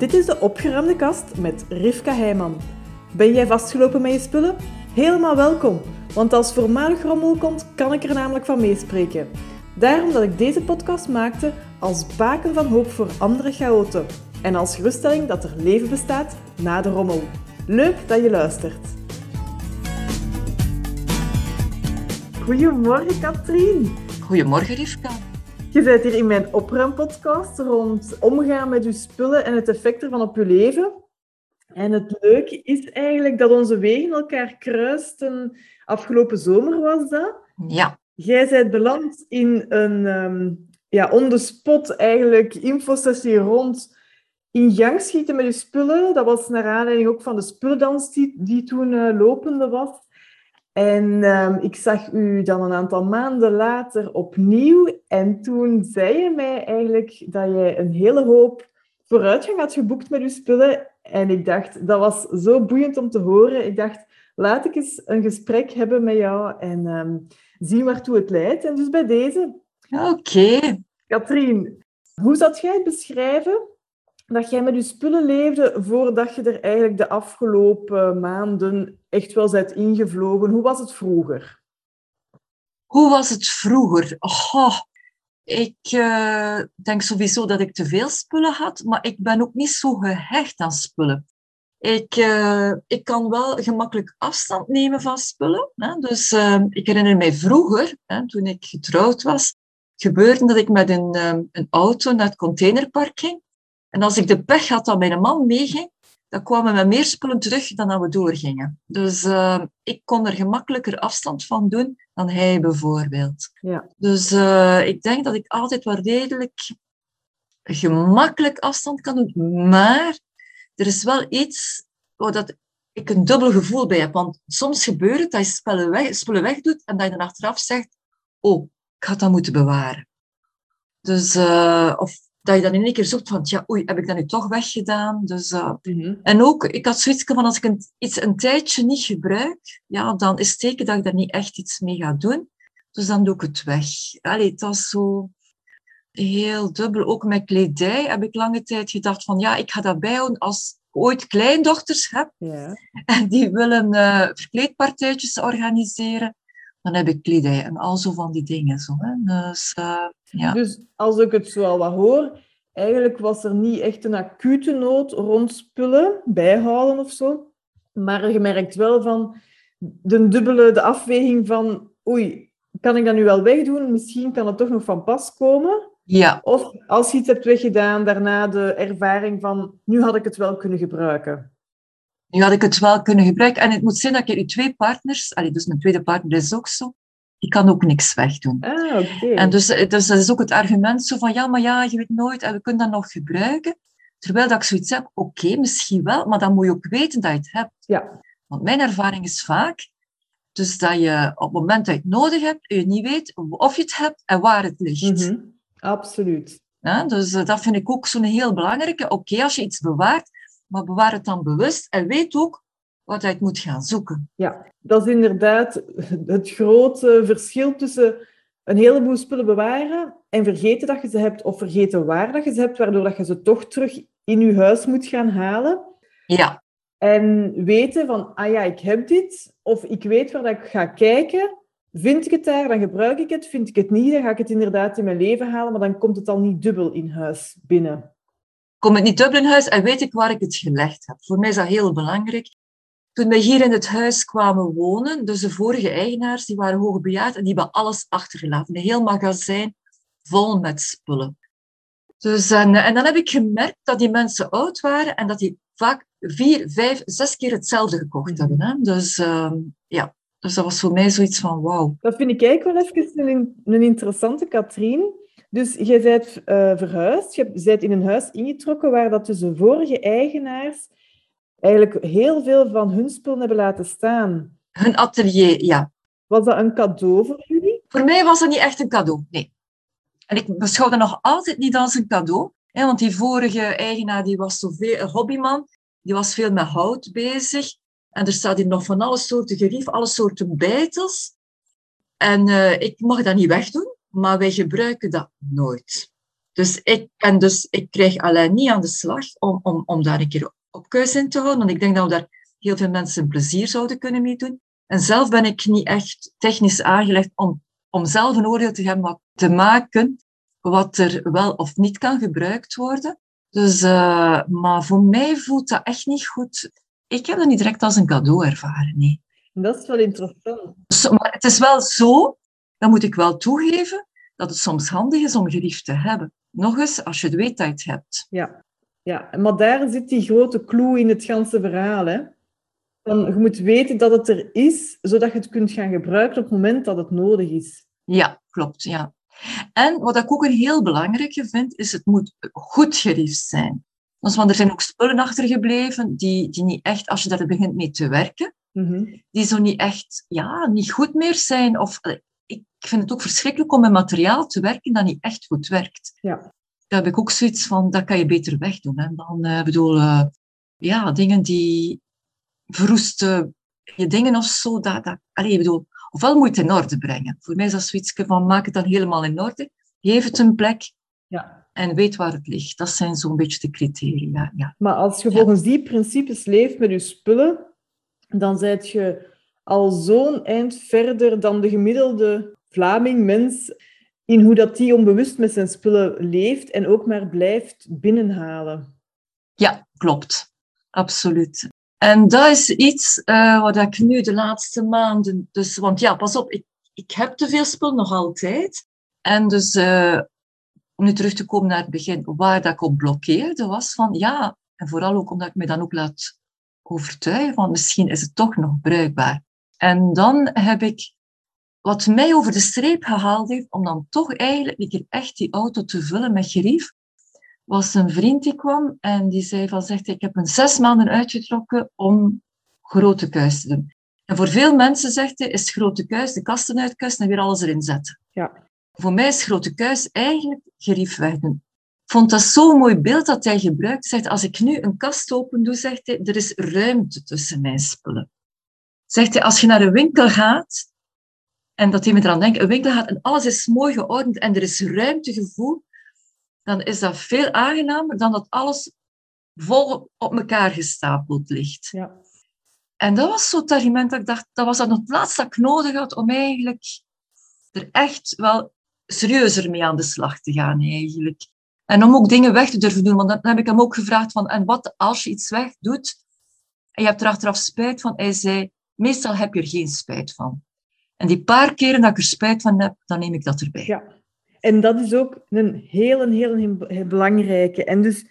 Dit is de opgeruimde kast met Rivka Heijman. Ben jij vastgelopen met je spullen? Helemaal welkom, want als voormalig rommel komt, kan ik er namelijk van meespreken. Daarom dat ik deze podcast maakte als baken van hoop voor andere chaoten. En als geruststelling dat er leven bestaat na de rommel. Leuk dat je luistert. Goedemorgen Katrien. Goedemorgen Rivka. Je bent hier in mijn opruimpodcast rond omgaan met je spullen en het effect ervan op je leven. En het leuke is eigenlijk dat onze wegen elkaar kruisten. Afgelopen zomer was dat. Ja. Jij bent beland in een um, ja, on the spot eigenlijk infosessie rond in gang schieten met je spullen. Dat was naar aanleiding ook van de spullendans die, die toen uh, lopende was. En um, ik zag u dan een aantal maanden later opnieuw. En toen zei je mij eigenlijk dat jij een hele hoop vooruitgang had geboekt met uw spullen. En ik dacht, dat was zo boeiend om te horen. Ik dacht, laat ik eens een gesprek hebben met jou en um, zien waartoe het leidt. En dus bij deze. Oké. Okay. Katrien, hoe zou jij het beschrijven dat jij met je spullen leefde voordat je er eigenlijk de afgelopen maanden echt wel bent ingevlogen? Hoe was het vroeger? Hoe was het vroeger? Oh, ik uh, denk sowieso dat ik te veel spullen had, maar ik ben ook niet zo gehecht aan spullen. Ik, uh, ik kan wel gemakkelijk afstand nemen van spullen. Hè? Dus uh, ik herinner mij vroeger, hè, toen ik getrouwd was, gebeurde dat ik met een, een auto naar het containerpark ging. En als ik de pech had dat mijn man meeging, dan kwamen we meer spullen terug dan dat we doorgingen. Dus uh, ik kon er gemakkelijker afstand van doen dan hij bijvoorbeeld. Ja. Dus uh, ik denk dat ik altijd wel redelijk gemakkelijk afstand kan doen. Maar er is wel iets waar dat ik een dubbel gevoel bij heb. Want soms gebeurt het dat je spullen, weg, spullen wegdoet en dat je dan achteraf zegt, oh, ik had dat moeten bewaren. Dus, uh, of dat je dan in één keer zoekt van, ja, oei, heb ik dat nu toch weggedaan? Dus, uh. En ook, ik had zoiets van, als ik een, iets een tijdje niet gebruik, ja, dan is het teken dat ik daar niet echt iets mee ga doen. Dus dan doe ik het weg. Allee, dat is zo heel dubbel. Ook met kledij heb ik lange tijd gedacht van, ja, ik ga dat bijhouden als ik ooit kleindochters heb. Ja. En die willen uh, verkleedpartijtjes organiseren dan heb ik kledij en al zo van die dingen. Zo, hè. Dus, uh, ja. dus als ik het zo al wat hoor, eigenlijk was er niet echt een acute nood rond spullen, bijhouden of zo. Maar je merkt wel van de dubbele, de afweging van oei, kan ik dat nu wel wegdoen? Misschien kan het toch nog van pas komen. Ja. Of als je iets hebt weggedaan, daarna de ervaring van nu had ik het wel kunnen gebruiken. Nu had ik het wel kunnen gebruiken. En het moet zijn dat ik je twee partners, allee, dus mijn tweede partner is ook zo, die kan ook niks wegdoen. Ah, okay. En dus, dus dat is ook het argument zo van, ja, maar ja, je weet nooit, en we kunnen dat nog gebruiken. Terwijl dat ik zoiets heb, oké, okay, misschien wel, maar dan moet je ook weten dat je het hebt. Ja. Want mijn ervaring is vaak, dus dat je op het moment dat je het nodig hebt, je niet weet of je het hebt en waar het ligt. Mm -hmm. Absoluut. Ja, dus uh, dat vind ik ook zo'n heel belangrijke. Oké, okay, als je iets bewaart, maar bewaar het dan bewust en weet ook wat je het moet gaan zoeken. Ja, dat is inderdaad het grote verschil tussen een heleboel spullen bewaren en vergeten dat je ze hebt of vergeten waar dat je ze hebt, waardoor dat je ze toch terug in je huis moet gaan halen. Ja. En weten van, ah ja, ik heb dit, of ik weet waar dat ik ga kijken. Vind ik het daar, dan gebruik ik het. Vind ik het niet, dan ga ik het inderdaad in mijn leven halen, maar dan komt het al niet dubbel in huis binnen kom ik niet dubbel in huis en weet ik waar ik het gelegd heb. Voor mij is dat heel belangrijk. Toen wij hier in het huis kwamen wonen, dus de vorige eigenaars, die waren hoogbejaard en die hebben alles achtergelaten. Een heel magazijn vol met spullen. Dus, en, en dan heb ik gemerkt dat die mensen oud waren en dat die vaak vier, vijf, zes keer hetzelfde gekocht hebben. Hè? Dus uh, ja, dus dat was voor mij zoiets van wauw. Dat vind ik eigenlijk wel even een, een interessante, Katrien. Dus je bent uh, verhuisd, je bent in een huis ingetrokken waar dat dus de vorige eigenaars eigenlijk heel veel van hun spullen hebben laten staan. Hun atelier, ja. Was dat een cadeau voor jullie? Voor mij was dat niet echt een cadeau, nee. En ik beschouw dat nog altijd niet als een cadeau. Hè, want die vorige eigenaar die was zoveel een hobbyman. Die was veel met hout bezig. En er staat hier nog van alle soorten gerief, alle soorten bijtels. En uh, ik mag dat niet wegdoen maar wij gebruiken dat nooit. Dus ik, en dus ik krijg alleen niet aan de slag om, om, om daar een keer op keuze in te houden. Want ik denk dat we daar heel veel mensen plezier zouden kunnen mee doen. En zelf ben ik niet echt technisch aangelegd om, om zelf een oordeel te hebben wat te maken wat er wel of niet kan gebruikt worden. Dus, uh, maar voor mij voelt dat echt niet goed. Ik heb dat niet direct als een cadeau ervaren, nee. Dat is wel interessant. Maar het is wel zo, dat moet ik wel toegeven, dat het soms handig is om gerief te hebben. Nog eens, als je het weet dat je het hebt. Ja, ja. maar daar zit die grote clue in het ganse verhaal. Hè? Dan, je moet weten dat het er is, zodat je het kunt gaan gebruiken op het moment dat het nodig is. Ja, klopt. Ja. En wat ik ook een heel belangrijke vind, is het moet goed geriefd zijn. Want er zijn ook spullen achtergebleven die, die niet echt, als je daar begint mee te werken, mhm. die zo niet echt, ja, niet goed meer zijn. Of eh, ik vind het ook verschrikkelijk om met materiaal te werken dat niet echt goed werkt. Ja. Daar heb ik ook zoiets van, dat kan je beter wegdoen. Hè. Dan, uh, bedoel, uh, ja, dingen die verroesten je dingen of zo, dat, dat, allez, bedoel, ofwel moet je het in orde brengen. Voor mij is dat zoiets van, maak het dan helemaal in orde, geef het een plek ja. en weet waar het ligt. Dat zijn zo'n beetje de criteria. Ja. Maar als je volgens die principes leeft met je spullen, dan zijt je al zo'n eind verder dan de gemiddelde Vlaming, mens, in hoe dat die onbewust met zijn spullen leeft en ook maar blijft binnenhalen. Ja, klopt. Absoluut. En dat is iets uh, wat ik nu de laatste maanden... Dus, want ja, pas op, ik, ik heb te veel spul nog altijd. En dus, uh, om nu terug te komen naar het begin, waar dat ik op blokkeerde, was van ja, en vooral ook omdat ik me dan ook laat overtuigen van misschien is het toch nog bruikbaar. En dan heb ik wat mij over de streep gehaald heeft om dan toch eigenlijk een keer echt die auto te vullen met gerief, was een vriend die kwam en die zei van, zegt, ik heb een zes maanden uitgetrokken om grote kuis te doen. En voor veel mensen, zegt hij, is grote kuis de kasten uitkuisen en weer alles erin zetten. Ja. Voor mij is grote kuis eigenlijk gerief wegdoen. Ik vond dat zo'n mooi beeld dat hij gebruikt. Zegt, als ik nu een kast open doe, zegt hij, er is ruimte tussen mijn spullen. Zegt hij, als je naar een winkel gaat, en dat hij me eraan denkt, een winkel gaat en alles is mooi geordend en er is ruimtegevoel, dan is dat veel aangenamer dan dat alles vol op elkaar gestapeld ligt. Ja. En dat was zo het argument dat ik dacht, dat was dan het laatste dat ik nodig had om eigenlijk er echt wel serieuzer mee aan de slag te gaan eigenlijk. En om ook dingen weg te durven doen, want dan heb ik hem ook gevraagd van, en wat als je iets weg doet en je hebt er achteraf spijt van? Hij zei, meestal heb je er geen spijt van. En die paar keren dat ik er spijt van heb, dan neem ik dat erbij. Ja, en dat is ook een heel, heel, heel belangrijke. En dus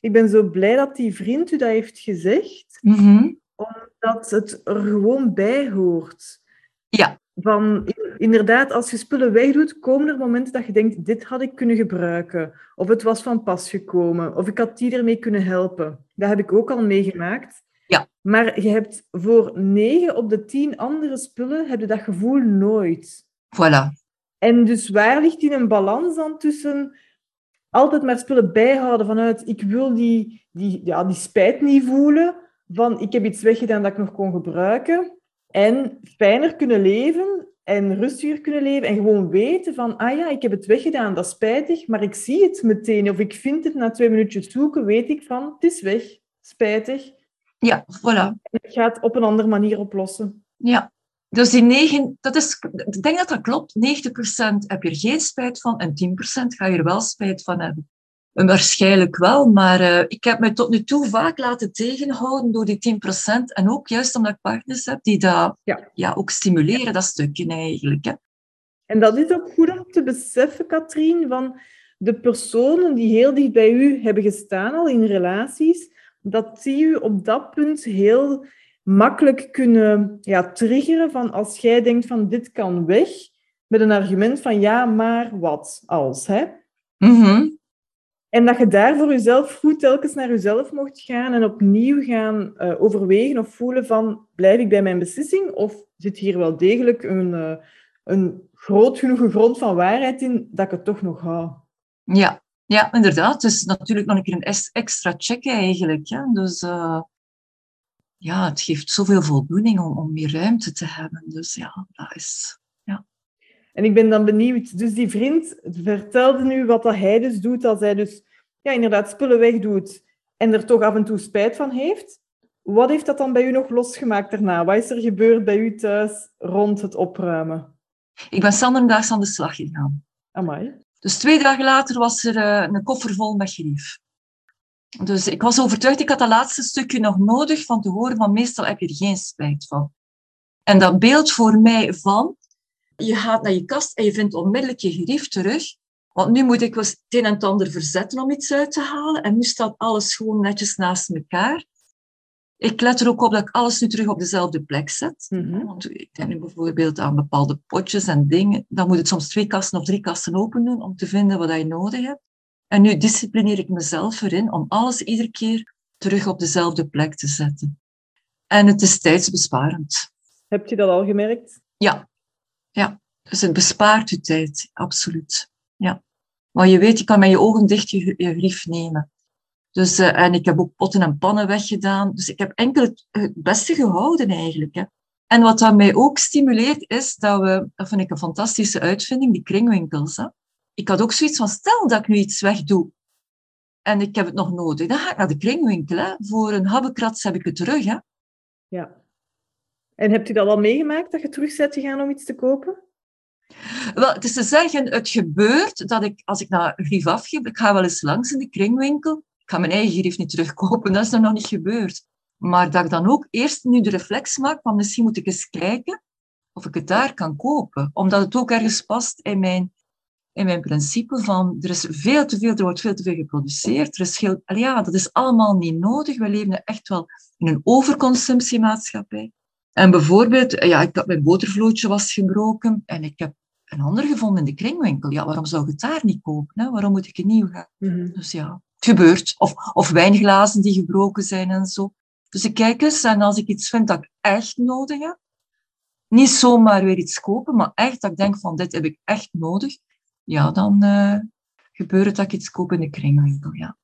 ik ben zo blij dat die vriend u dat heeft gezegd, mhm. omdat het er gewoon bij hoort. Ja. Van, inderdaad, als je spullen wegdoet, komen er momenten dat je denkt, dit had ik kunnen gebruiken. Of het was van pas gekomen. Of ik had die ermee kunnen helpen. Dat heb ik ook al meegemaakt. Ja. Maar je hebt voor negen op de tien andere spullen heb je dat gevoel nooit. Voilà. En dus waar ligt die een balans dan tussen altijd maar spullen bijhouden vanuit ik wil die, die, ja, die spijt niet voelen van ik heb iets weggedaan dat ik nog kon gebruiken en fijner kunnen leven en rustiger kunnen leven en gewoon weten van ah ja, ik heb het weggedaan, dat is spijtig, maar ik zie het meteen of ik vind het na twee minuutjes zoeken, weet ik van het is weg, spijtig. Ja, voilà. En ik ga het op een andere manier oplossen. Ja, dus die negen, dat is, ik denk dat dat klopt. 90% heb je er geen spijt van en 10% ga je er wel spijt van hebben. En waarschijnlijk wel, maar uh, ik heb me tot nu toe vaak laten tegenhouden door die 10%. En ook juist omdat ik partners heb die dat ja. Ja, ook stimuleren, dat stukje eigenlijk. Hè. En dat is ook goed om te beseffen, Katrien, van de personen die heel dicht bij u hebben gestaan al in relaties, dat die u op dat punt heel makkelijk kunnen ja, triggeren van als jij denkt van dit kan weg, met een argument van ja, maar wat als. Hè? Mhm. En dat je daar voor jezelf goed telkens naar jezelf mocht gaan en opnieuw gaan uh, overwegen of voelen van blijf ik bij mijn beslissing of zit hier wel degelijk een, uh, een groot genoeg grond van waarheid in dat ik het toch nog hou. Ja, ja inderdaad. Dus natuurlijk nog een keer een extra check eigenlijk. Hè? Dus uh, ja, het geeft zoveel voldoening om, om meer ruimte te hebben. Dus ja, dat is... Ja. En ik ben dan benieuwd. Dus die vriend vertelde nu wat dat hij dus doet als hij dus ja, inderdaad spullen wegdoet en er toch af en toe spijt van heeft. Wat heeft dat dan bij u nog losgemaakt daarna? Wat is er gebeurd bij u thuis rond het opruimen? Ik ben zanderdaags aan de slag gegaan. Amai. Dus twee dagen later was er uh, een koffer vol met gerief. Dus ik was overtuigd, ik had dat laatste stukje nog nodig van te horen, van meestal heb je er geen spijt van. En dat beeld voor mij van, je gaat naar je kast en je vindt onmiddellijk je gerief terug. Want nu moet ik het een en ander verzetten om iets uit te halen. En nu staat alles gewoon netjes naast elkaar. Ik let er ook op dat ik alles nu terug op dezelfde plek zet. Mhm. Want ik denk nu bijvoorbeeld aan bepaalde potjes en dingen. Dan moet het soms twee kasten of drie kasten open doen om te vinden wat je nodig hebt. En nu disciplineer ik mezelf erin om alles iedere keer terug op dezelfde plek te zetten. En het is tijdsbesparend. Heb je dat al gemerkt? Ja, ja. Dus het bespaart je tijd, absoluut. Ja. Maar je weet, je kan met je ogen dicht je, je grief nemen. Dus, uh, en ik heb ook potten en pannen weggedaan. Dus ik heb enkel het, het beste gehouden eigenlijk. Hè. En wat dat mij ook stimuleert, is dat we, dat vind ik een fantastische uitvinding, die kringwinkels. Hè. Ik had ook zoiets van, stel dat ik nu iets wegdoe en ik heb het nog nodig, dan ga ik naar de kringwinkel. Hè. Voor een habbekrats heb ik het terug. Hè. Ja. En hebt u dat al meegemaakt, dat je terug bent gegaan om iets te kopen? Wel, het is te zeggen, het gebeurt dat ik, als ik naar grief afgeef, ik ga wel eens langs in de kringwinkel, ga mijn eigen grief niet terugkopen, dat is er nog niet gebeurd. Maar dat ik dan ook eerst nu de reflex maak van misschien moet ik eens kijken of ik het daar kan kopen. Omdat het ook ergens past in mijn, in mijn principe van er is veel te veel, er wordt veel te veel geproduceerd. Er is heel, ja, dat is allemaal niet nodig. We leven echt wel in een overconsumptiemaatschappij. En bijvoorbeeld, ja, ik had mijn botervlootje was gebroken en ik heb een ander gevonden in de kringwinkel. Ja, waarom zou ik het daar niet kopen? Hè? Waarom moet ik een nieuw gaan? Mhm. Dus ja, het gebeurt. Of, of wijnglazen die gebroken zijn en zo. Dus ik kijk eens en als ik iets vind dat ik echt nodig heb, niet zomaar weer iets kopen, maar echt dat ik denk van dit heb ik echt nodig, ja, dan uh, gebeurt het dat ik iets koop in de kringwinkel, ja.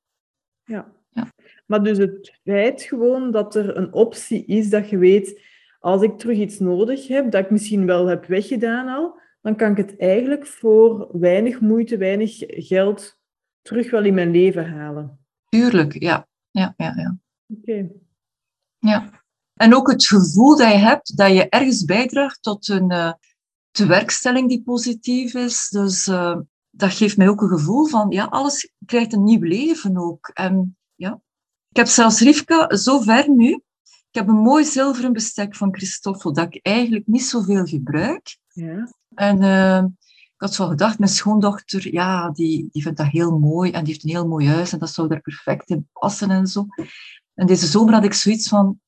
Ja. Ja. Maar dus het feit gewoon dat er een optie is dat je weet, als ik terug iets nodig heb, dat ik misschien wel heb weggedaan al, dan kan ik het eigenlijk voor weinig moeite, weinig geld terug wel in mijn leven halen. Tuurlijk, ja. Ja, ja, ja. Oké. ja. En ook het gevoel dat je hebt dat je ergens bijdraagt tot een uh, tewerkstelling die positief is. Dus uh, dat geeft mij ook een gevoel van, ja, alles krijgt een nieuw leven ook. En ja, ik heb zelfs Rivka zo ver nu. Ik heb een mooi zilveren bestek van Christoffel dat ik eigenlijk niet zoveel gebruik. Ja. En uh, had zo gedacht, mijn schoondochter, ja, die, die vindt dat heel mooi en die heeft een heel mooi huis en dat zou daar perfect in passen en zo. En deze zomer had ik zoiets van,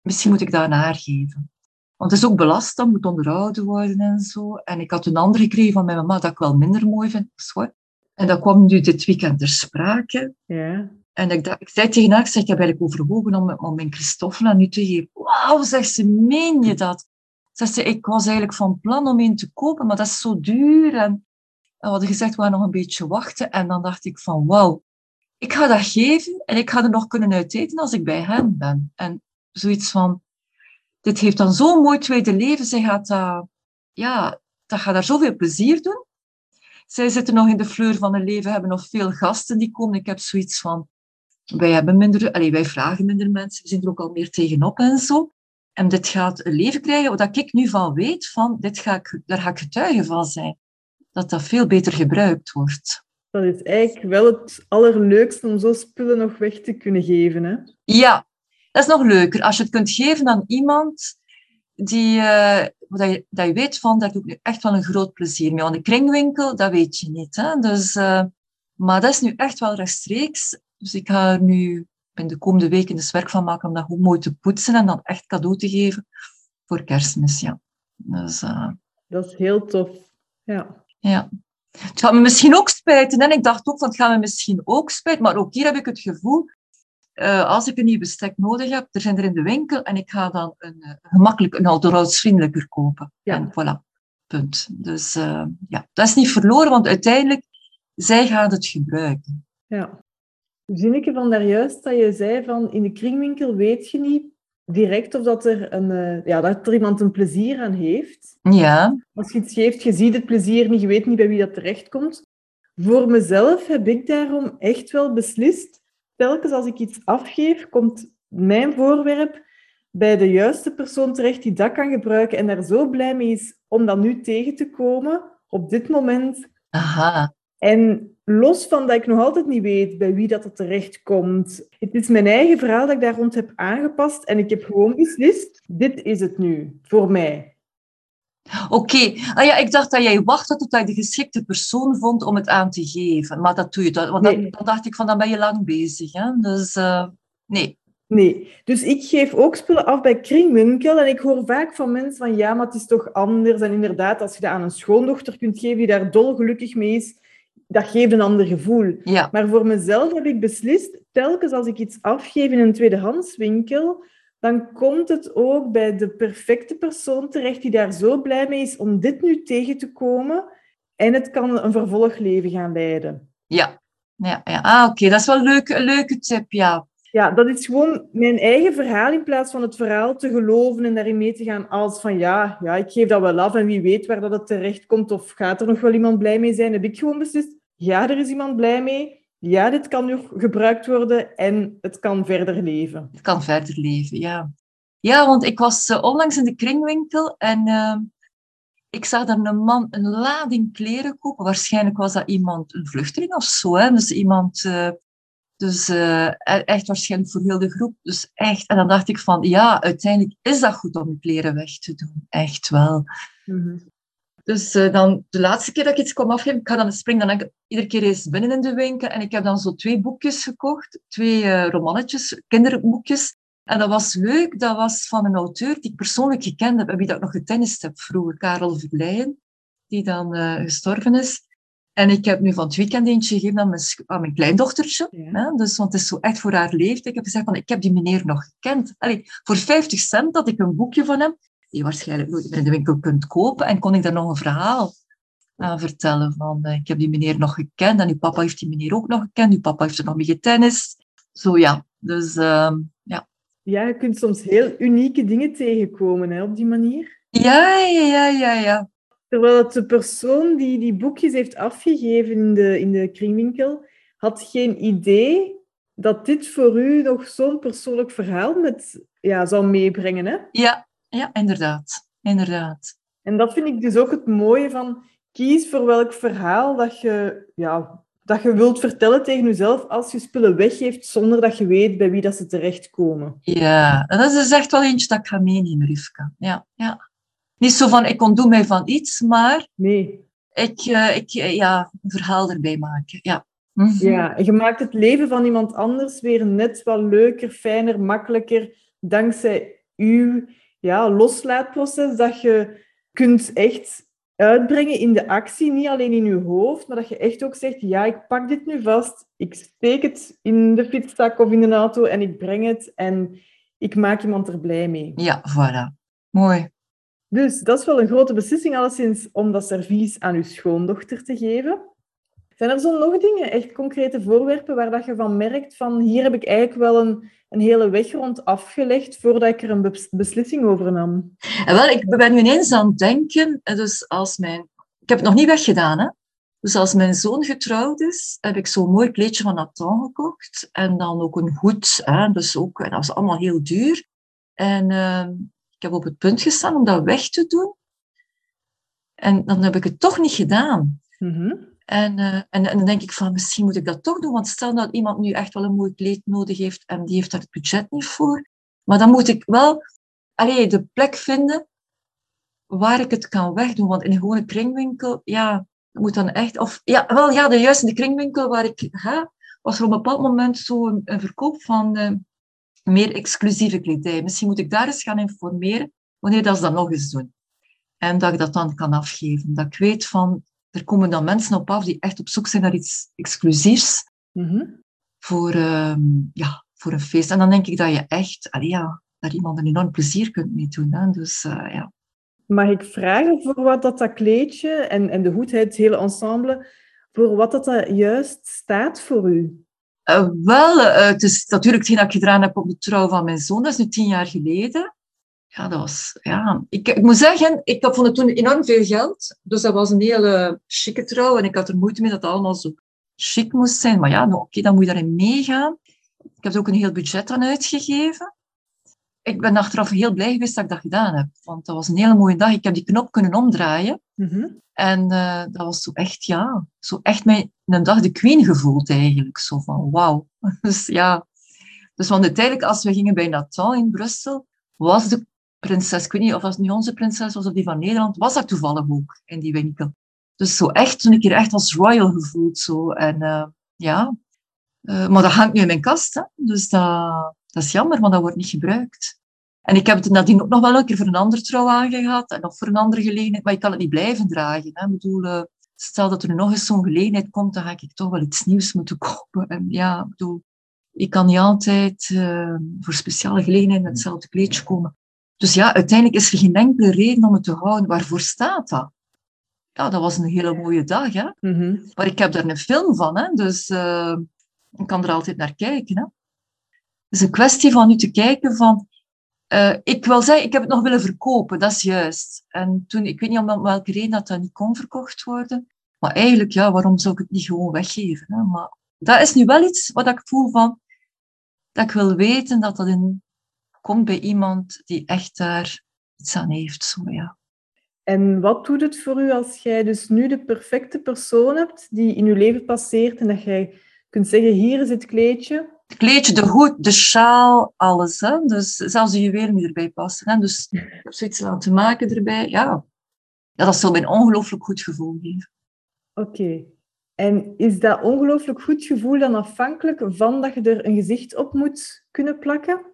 misschien moet ik dat aan haar geven. Want het is ook belast, dat moet onderhouden worden en zo. En ik had een ander gekregen van mijn mama dat ik wel minder mooi vind. En dat kwam nu dit weekend ter sprake. Ja. En ik, dacht, ik zei tegen haar, ik, zeg, ik heb eigenlijk overwogen om, om mijn Christoffel aan u te geven. Wauw, zegt ze, meen je dat? Zegt ze, ik was eigenlijk van plan om een te kopen, maar dat is zo duur. En, we hadden gezegd, we gaan nog een beetje wachten. En dan dacht ik van, wauw, ik ga dat geven en ik ga er nog kunnen uiteten als ik bij hen ben. En zoiets van, dit heeft dan zo'n mooi tweede leven. Zij gaat dat, ja, dat gaat daar zoveel plezier doen. Zij zitten nog in de fleur van hun leven, hebben nog veel gasten die komen. Ik heb zoiets van, wij hebben minder, allez, wij vragen minder mensen, we zien er ook al meer tegenop en zo. En dit gaat een leven krijgen, wat ik nu van weet, van dit ga ik, daar ga ik getuige van zijn. Dat dat veel beter gebruikt wordt. Dat is eigenlijk wel het allerleukste om zo spullen nog weg te kunnen geven. Hè? Ja, dat is nog leuker. Als je het kunt geven aan iemand die, uh, dat, je, dat je weet van, daar doe ik nu echt wel een groot plezier mee. Want de kringwinkel, dat weet je niet. Hè? Dus, uh, maar dat is nu echt wel rechtstreeks. Dus ik ga er nu in de komende weken dus werk van maken om dat goed mooi te poetsen en dan echt cadeau te geven voor kerstmis. Ja. Dus, uh, dat is heel tof. Ja. ja. Het gaat me misschien ook spijten. En ik dacht ook van het gaat me misschien ook spijten. Maar ook hier heb ik het gevoel, uh, als ik een nieuw bestek nodig heb, er zijn er in de winkel en ik ga dan een, uh, gemakkelijk een ouderhoudsvriendelijker kopen. Ja. En voilà, punt. Dus uh, ja, dat is niet verloren, want uiteindelijk, zij gaan het gebruiken. Ja. Zinneke van daarjuist dat je zei van in de kringwinkel weet je niet direct of dat er, een, eh, ja, dat er iemand een plezier aan heeft. Ja. Als je iets geeft, je ziet het plezier niet, je weet niet bij wie dat terechtkomt. Voor mezelf heb ik daarom echt wel beslist, telkens als ik iets afgeef, komt mijn voorwerp bij de juiste persoon terecht die dat kan gebruiken en daar zo blij mee is om dat nu tegen te komen, op dit moment. Aha. En los van dat ik nog altijd niet weet bij wie dat, terecht komt. Het is mijn eigen verhaal dat ik daar rond heb aangepast en ik heb gewoon beslist, dit is het nu, voor mij. Oké, ah, ja, ik dacht dat jij wachtte tot je de geschikte persoon vond om het aan te geven. Maar dat doe je, dat, want Nee. dan, dan dacht ik van, dan ben je lang bezig. Hè? Dus eh, nee. Nee, dus ik geef ook spullen af bij Kringwinkel en ik hoor vaak van mensen van ja, maar het is toch anders. En inderdaad, als je dat aan een schoondochter kunt geven die daar dolgelukkig mee is, dat geeft een ander gevoel. Ja, Maar voor mezelf heb ik beslist, telkens als ik iets afgeef in een tweedehandswinkel, dan komt het ook bij de perfecte persoon terecht die daar zo blij mee is om dit nu tegen te komen. En het kan een vervolgleven gaan leiden. ja. ja, ja. Ah, oké, dat is wel een leuke, een leuke tip, ja. Ja, dat is gewoon mijn eigen verhaal in plaats van het verhaal te geloven en daarin mee te gaan als van ja, ja, ik geef dat wel af en wie weet waar dat het terecht komt of gaat er nog wel iemand blij mee zijn, heb ik gewoon beslist, ja, er is iemand blij mee, ja, dit kan nu gebruikt worden en het kan verder leven. Het kan verder leven, ja. Ja, want ik was eh, onlangs in de kringwinkel en eh, ik zag daar een man een lading kleren kopen. Waarschijnlijk was dat iemand, een vluchteling of zo. Hè? Dus iemand, eh, dus eh, e- echt waarschijnlijk voor heel de groep. Dus echt, en dan dacht ik van, ja, uiteindelijk is dat goed om de kleren weg te doen. Echt wel. Dus eh, dan de laatste keer dat ik iets kwam afgeven, ik ga dan spring dan iedere keer eens binnen in de winkel en ik heb dan zo twee boekjes gekocht, twee eh, romannetjes, kinderboekjes. En dat was leuk, dat was van een auteur die ik persoonlijk gekend heb en wie dat ik nog getennist heb vroeger, Karel Verleijen, die dan gestorven is. En ik heb nu van het weekend eentje gegeven aan mijn, aan mijn kleindochtertje. Ja. Hè? Dus, want het is zo echt voor haar leeftijd. Ik heb gezegd van, ik heb die meneer nog gekend. Allee, voor 50 cent had ik een boekje van hem die je waarschijnlijk nooit meer in de winkel kunt kopen. En kon ik daar nog een verhaal aan vertellen van, eh, ik heb die meneer nog gekend en uw papa heeft die meneer ook nog gekend. Uw papa heeft er nog mee getennist. Zo ja, dus ehm, ja. Ja, je kunt soms heel unieke dingen tegenkomen hè, op die manier. Ja, ja, ja, ja, ja. Terwijl het de persoon die die boekjes heeft afgegeven in de, in de kringwinkel, had geen idee dat dit voor u nog zo'n persoonlijk verhaal met, ja, zou meebrengen. Hè? Ja, ja, inderdaad. Inderdaad. En dat vind ik dus ook het mooie van kies voor welk verhaal dat je, ja, dat je wilt vertellen tegen jezelf als je spullen weggeeft zonder dat je weet bij wie dat ze terechtkomen. Ja, dat is dus echt wel eentje dat ik ga meenemen, Rivka. Ja, ja. Niet zo van, ik ontdoe mij van iets, maar Nee. ik, eh, ik eh, ja, een verhaal erbij maken. Ja. Mhm. Ja, en je maakt het leven van iemand anders weer net wat leuker, fijner, makkelijker, dankzij uw ja, loslaatproces, dat je kunt echt uitbrengen in de actie, niet alleen in je hoofd, maar dat je echt ook zegt, ja, ik pak dit nu vast, ik steek het in de fietszak of in de auto en ik breng het en ik maak iemand er blij mee. Ja, voilà. Mooi. Dus dat is wel een grote beslissing, alleszins, om dat servies aan uw schoondochter te geven. Zijn er zo nog dingen, echt concrete voorwerpen, waar dat je van merkt van hier heb ik eigenlijk wel een, een hele weg rond afgelegd voordat ik er een bes- beslissing over nam? En wel, ik ben nu ineens aan het denken, eh, dus als mijn... Ik heb het nog niet weggedaan, hè. Dus als mijn zoon getrouwd is, heb ik zo'n mooi kleedje van Nathan gekocht. En dan ook een hoed, hè. Dus ook, en dat was allemaal heel duur. En ehm, heb op het punt gestaan om dat weg te doen. En dan heb ik het toch niet gedaan. Mhm. En, eh, en, en dan denk ik van, misschien moet ik dat toch doen, want stel dat iemand nu echt wel een mooi kleed nodig heeft en die heeft daar het budget niet voor. Maar dan moet ik wel allee, de plek vinden waar ik het kan wegdoen. Want in een gewone kringwinkel, ja, moet dan echt... Of, ja, wel, ja, de, juist in de kringwinkel waar ik ga, was er op een bepaald moment zo een, een verkoop van eh, meer exclusieve kledij. Misschien moet ik daar eens gaan informeren, wanneer dat ze dat nog eens doen. En dat ik dat dan kan afgeven. Dat ik weet van, er komen dan mensen op af die echt op zoek zijn naar iets exclusiefs Mhm. voor, ehm, ja, voor een feest. En dan denk ik dat je echt, allee, ja, daar iemand een enorm plezier kunt mee doen. Hè? Dus eh, ja. Mag ik vragen voor wat dat, dat kleedje en, en de hoed, het hele ensemble, voor wat dat, dat juist staat voor u? Uh, wel, uh, het is natuurlijk hetgeen dat ik gedaan heb op de trouw van mijn zoon. Dat is nu tien jaar geleden. Ja, dat was... Ja. Ik, ik moet zeggen, ik vond het toen enorm veel geld. Dus dat was een hele chique trouw. En ik had er moeite mee dat het allemaal zo chic moest zijn. Maar ja, nou, oké, dan moet je daarin meegaan. Ik heb er ook een heel budget aan uitgegeven. Ik ben achteraf heel blij geweest dat ik dat gedaan heb. Want dat was een hele mooie dag. Ik heb die knop kunnen omdraaien. Mhm. En uh, dat was zo echt, ja, zo echt mijn, een dag de queen gevoeld eigenlijk. Zo van, wauw. Dus ja. Dus want uiteindelijk, als we gingen bij Natal in Brussel, was de prinses, ik weet niet of het nu onze prinses was of die van Nederland, was dat toevallig ook in die winkel. Dus zo echt, toen ik hier echt als royal gevoeld. Zo. En uh, ja, uh, maar dat hangt nu in mijn kast. Hè? Dus dat, dat is jammer, want dat wordt niet gebruikt. En ik heb het nadien ook nog wel een keer voor een ander trouw aangehad en nog voor een andere gelegenheid, maar ik kan het niet blijven dragen. Hè. Ik bedoel, uh, stel dat er nog eens zo'n gelegenheid komt, dan ga ik toch wel iets nieuws moeten kopen. En ja, ik bedoel, ik kan niet altijd uh, voor speciale gelegenheden met hetzelfde kleedje komen. Dus ja, uiteindelijk is er geen enkele reden om het te houden. Waarvoor staat dat? Ja, dat was een hele mooie dag, hè. Mm -hmm. Maar ik heb daar een film van, hè. Dus uh, ik kan er altijd naar kijken, hè. Is een kwestie van nu te kijken van... Uh, ik wil zeggen, ik heb het nog willen verkopen, dat is juist. En toen, ik weet niet om welke reden dat dat niet kon verkocht worden. Maar eigenlijk, ja, waarom zou ik het niet gewoon weggeven? Hè? Maar dat is nu wel iets wat ik voel van... Dat ik wil weten dat dat in, komt bij iemand die echt daar iets aan heeft. Zo, ja. En wat doet het voor u als jij dus nu de perfecte persoon hebt die in je leven passeert en dat jij kunt zeggen, hier is het kleedje. Kleedje, de hoed, de sjaal, alles. Hè? Dus zelfs de juwelen die erbij passen. Hè? Dus ik heb zoiets laten maken erbij. Ja, ja dat zal mij een ongelooflijk goed gevoel geven. Oké. Okay. En is dat ongelooflijk goed gevoel dan afhankelijk van dat je er een gezicht op moet kunnen plakken?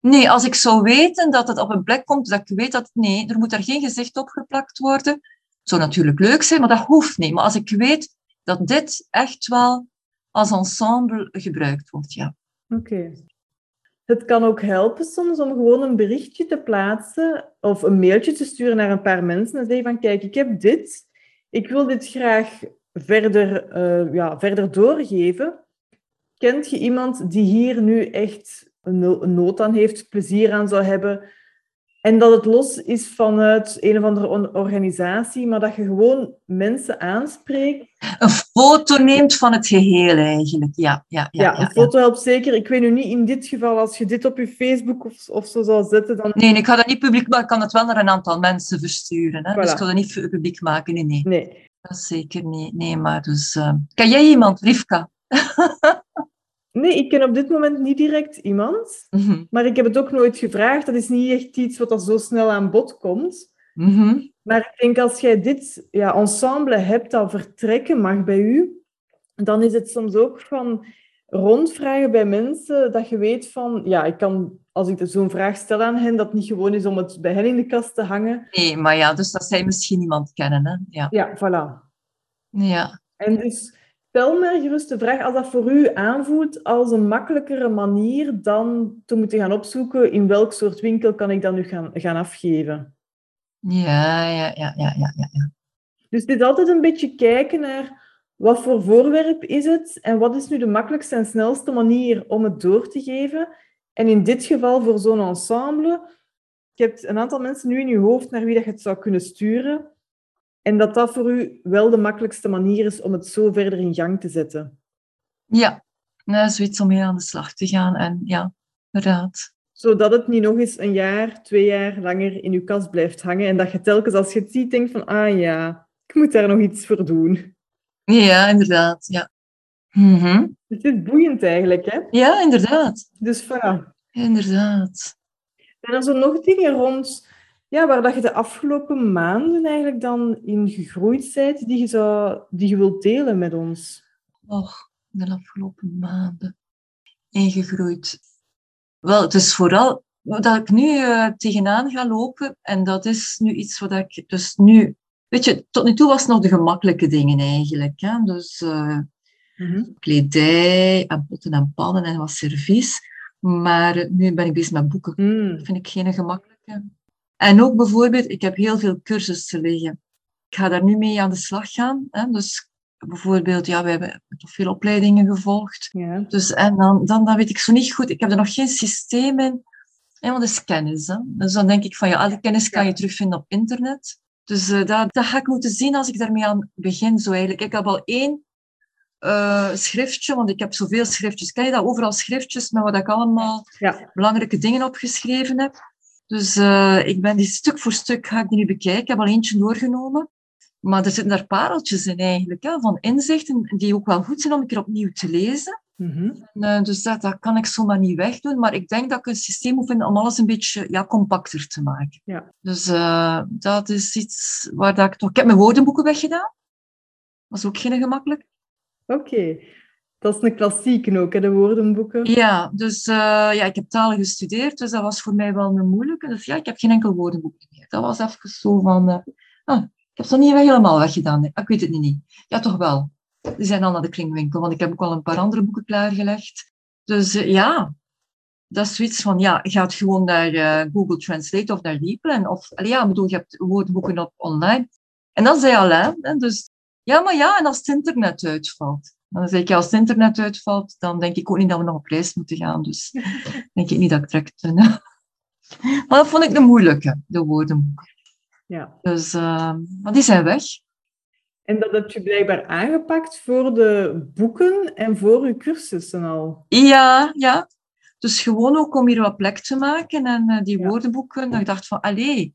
Nee, als ik zou weten dat het op een plek komt, dat ik weet dat nee, er moet er geen gezicht op geplakt worden. Het zou natuurlijk leuk zijn, maar dat hoeft niet. Maar als ik weet dat dit echt wel als ensemble gebruikt wordt, ja. Oké. Het kan ook helpen soms om gewoon een berichtje te plaatsen of een mailtje te sturen naar een paar mensen en zeggen van kijk, ik heb dit, ik wil dit graag verder, uh, ja, verder doorgeven. Kent je iemand die hier nu echt een nood aan heeft, plezier aan zou hebben. En dat het los is vanuit een of andere organisatie, maar dat je gewoon mensen aanspreekt. Een foto neemt van het geheel eigenlijk, ja. Ja, ja, ja een foto helpt zeker. Ik weet nu niet in dit geval, als je dit op je Facebook of, of zo zou zetten, dan... Nee, ik ga dat niet publiek maken, ik kan het wel naar een aantal mensen versturen. Hè? Voilà. Dus ik ga dat niet publiek maken, nee, nee. Nee. Dat zeker niet. Nee, maar dus... Uh... Kan jij iemand, Rivka? Nee, ik ken op dit moment niet direct iemand. Mm -hmm. Maar ik heb het ook nooit gevraagd. Dat is niet echt iets wat er zo snel aan bod komt. Mm -hmm. Maar ik denk als jij dit ja, ensemble hebt dat vertrekken mag bij u, dan is het soms ook van rondvragen bij mensen dat je weet van, ja, ik kan, als ik zo'n vraag stel aan hen, dat niet gewoon is om het bij hen in de kast te hangen. Nee, maar ja, dus dat zij misschien iemand kennen, hè? Ja, ja voilà. Ja. En dus Stel me gerust de vraag, als dat voor u aanvoelt als een makkelijkere manier dan te moeten gaan opzoeken in welk soort winkel kan ik dat nu gaan, gaan afgeven. Ja, ja, ja, ja, ja, ja. Dus het is altijd een beetje kijken naar wat voor voorwerp is het en wat is nu de makkelijkste en snelste manier om het door te geven. En in dit geval voor zo'n ensemble, je hebt een aantal mensen nu in je hoofd naar wie dat je het zou kunnen sturen. En dat dat voor u wel de makkelijkste manier is om het zo verder in gang te zetten. Ja, nou, zoiets om mee aan de slag te gaan. En ja, inderdaad. Zodat het niet nog eens een jaar, twee jaar langer in uw kast blijft hangen. En dat je telkens als je het ziet, denkt van, ah ja, ik moet daar nog iets voor doen. Ja, inderdaad. Ja. Mm -hmm. Het is boeiend eigenlijk, hè? Ja, inderdaad. Dus voilà. Inderdaad. Zijn er zo nog dingen rond ja, waar dat je de afgelopen maanden eigenlijk dan in gegroeid bent, die je, zou, die je wilt delen met ons? Och, de afgelopen maanden ingegroeid. Wel, het is vooral dat ik nu uh, tegenaan ga lopen en dat is nu iets wat ik dus nu... Weet je, tot nu toe was het nog de gemakkelijke dingen eigenlijk. Hè? Dus uh, mm -hmm. kledij en potten en pannen en wat servies. Maar nu ben ik bezig met boeken. Mm. Dat vind ik geen gemakkelijke. En ook bijvoorbeeld, ik heb heel veel cursussen liggen. Ik ga daar nu mee aan de slag gaan. Hè? Dus bijvoorbeeld, ja, we hebben toch veel opleidingen gevolgd. Ja. Dus, en dan, dan, dan weet ik zo niet goed, ik heb er nog geen systeem in. En dat is kennis. Hè? Dus dan denk ik van, ja, alle kennis kan je terugvinden op internet. Dus uh, dat, dat ga ik moeten zien als ik daarmee aan begin. Zo eigenlijk. Ik heb al één uh, schriftje, want ik heb zoveel schriftjes. Ken je dat? Overal schriftjes met wat ik allemaal Ja. belangrijke dingen opgeschreven heb. Dus uh, ik ben die stuk voor stuk ga ik die nu bekijken. Ik heb al eentje doorgenomen. Maar er zitten daar pareltjes in eigenlijk, hè, van inzichten die ook wel goed zijn om een keer opnieuw te lezen. Mhm. En, uh, dus dat, dat kan ik zomaar niet wegdoen. Maar ik denk dat ik een systeem moet vinden om alles een beetje ja, compacter te maken. Ja. Dus uh, dat is iets waar dat ik toch... Ik heb mijn woordenboeken weggedaan. Dat is ook geen gemakkelijk. Oké. Okay. Dat is een klassieke ook, hè, de woordenboeken. Ja, dus uh, ja, ik heb talen gestudeerd, dus dat was voor mij wel een moeilijke. Dus ja, ik heb geen enkel woordenboek meer. Dat was even zo van... Uh, ah, ik heb ze niet helemaal weggedaan. Nee. Ik weet het niet. Ja, toch wel. Die zijn al naar de kringwinkel, want ik heb ook al een paar andere boeken klaargelegd. Dus uh, ja, dat is zoiets van, ja, gaat gewoon naar Google Translate of naar Leaplen. Of, ja, ik bedoel, je hebt woordenboeken op online. En dan zei Alain, hè, dus ja, maar ja, en als het internet uitvalt. Dan zeg ik, als het internet uitvalt, dan denk ik ook niet dat we nog op reis moeten gaan. Dus denk ik niet dat ik direct... maar dat vond ik de moeilijke, de woordenboeken. Ja. Dus, uh, maar die zijn weg. En dat heb je blijkbaar aangepakt voor de boeken en voor je cursussen al? Ja, ja. Dus gewoon ook om hier wat plek te maken en uh, die ja. woordenboeken. Dat ik dacht van, allee,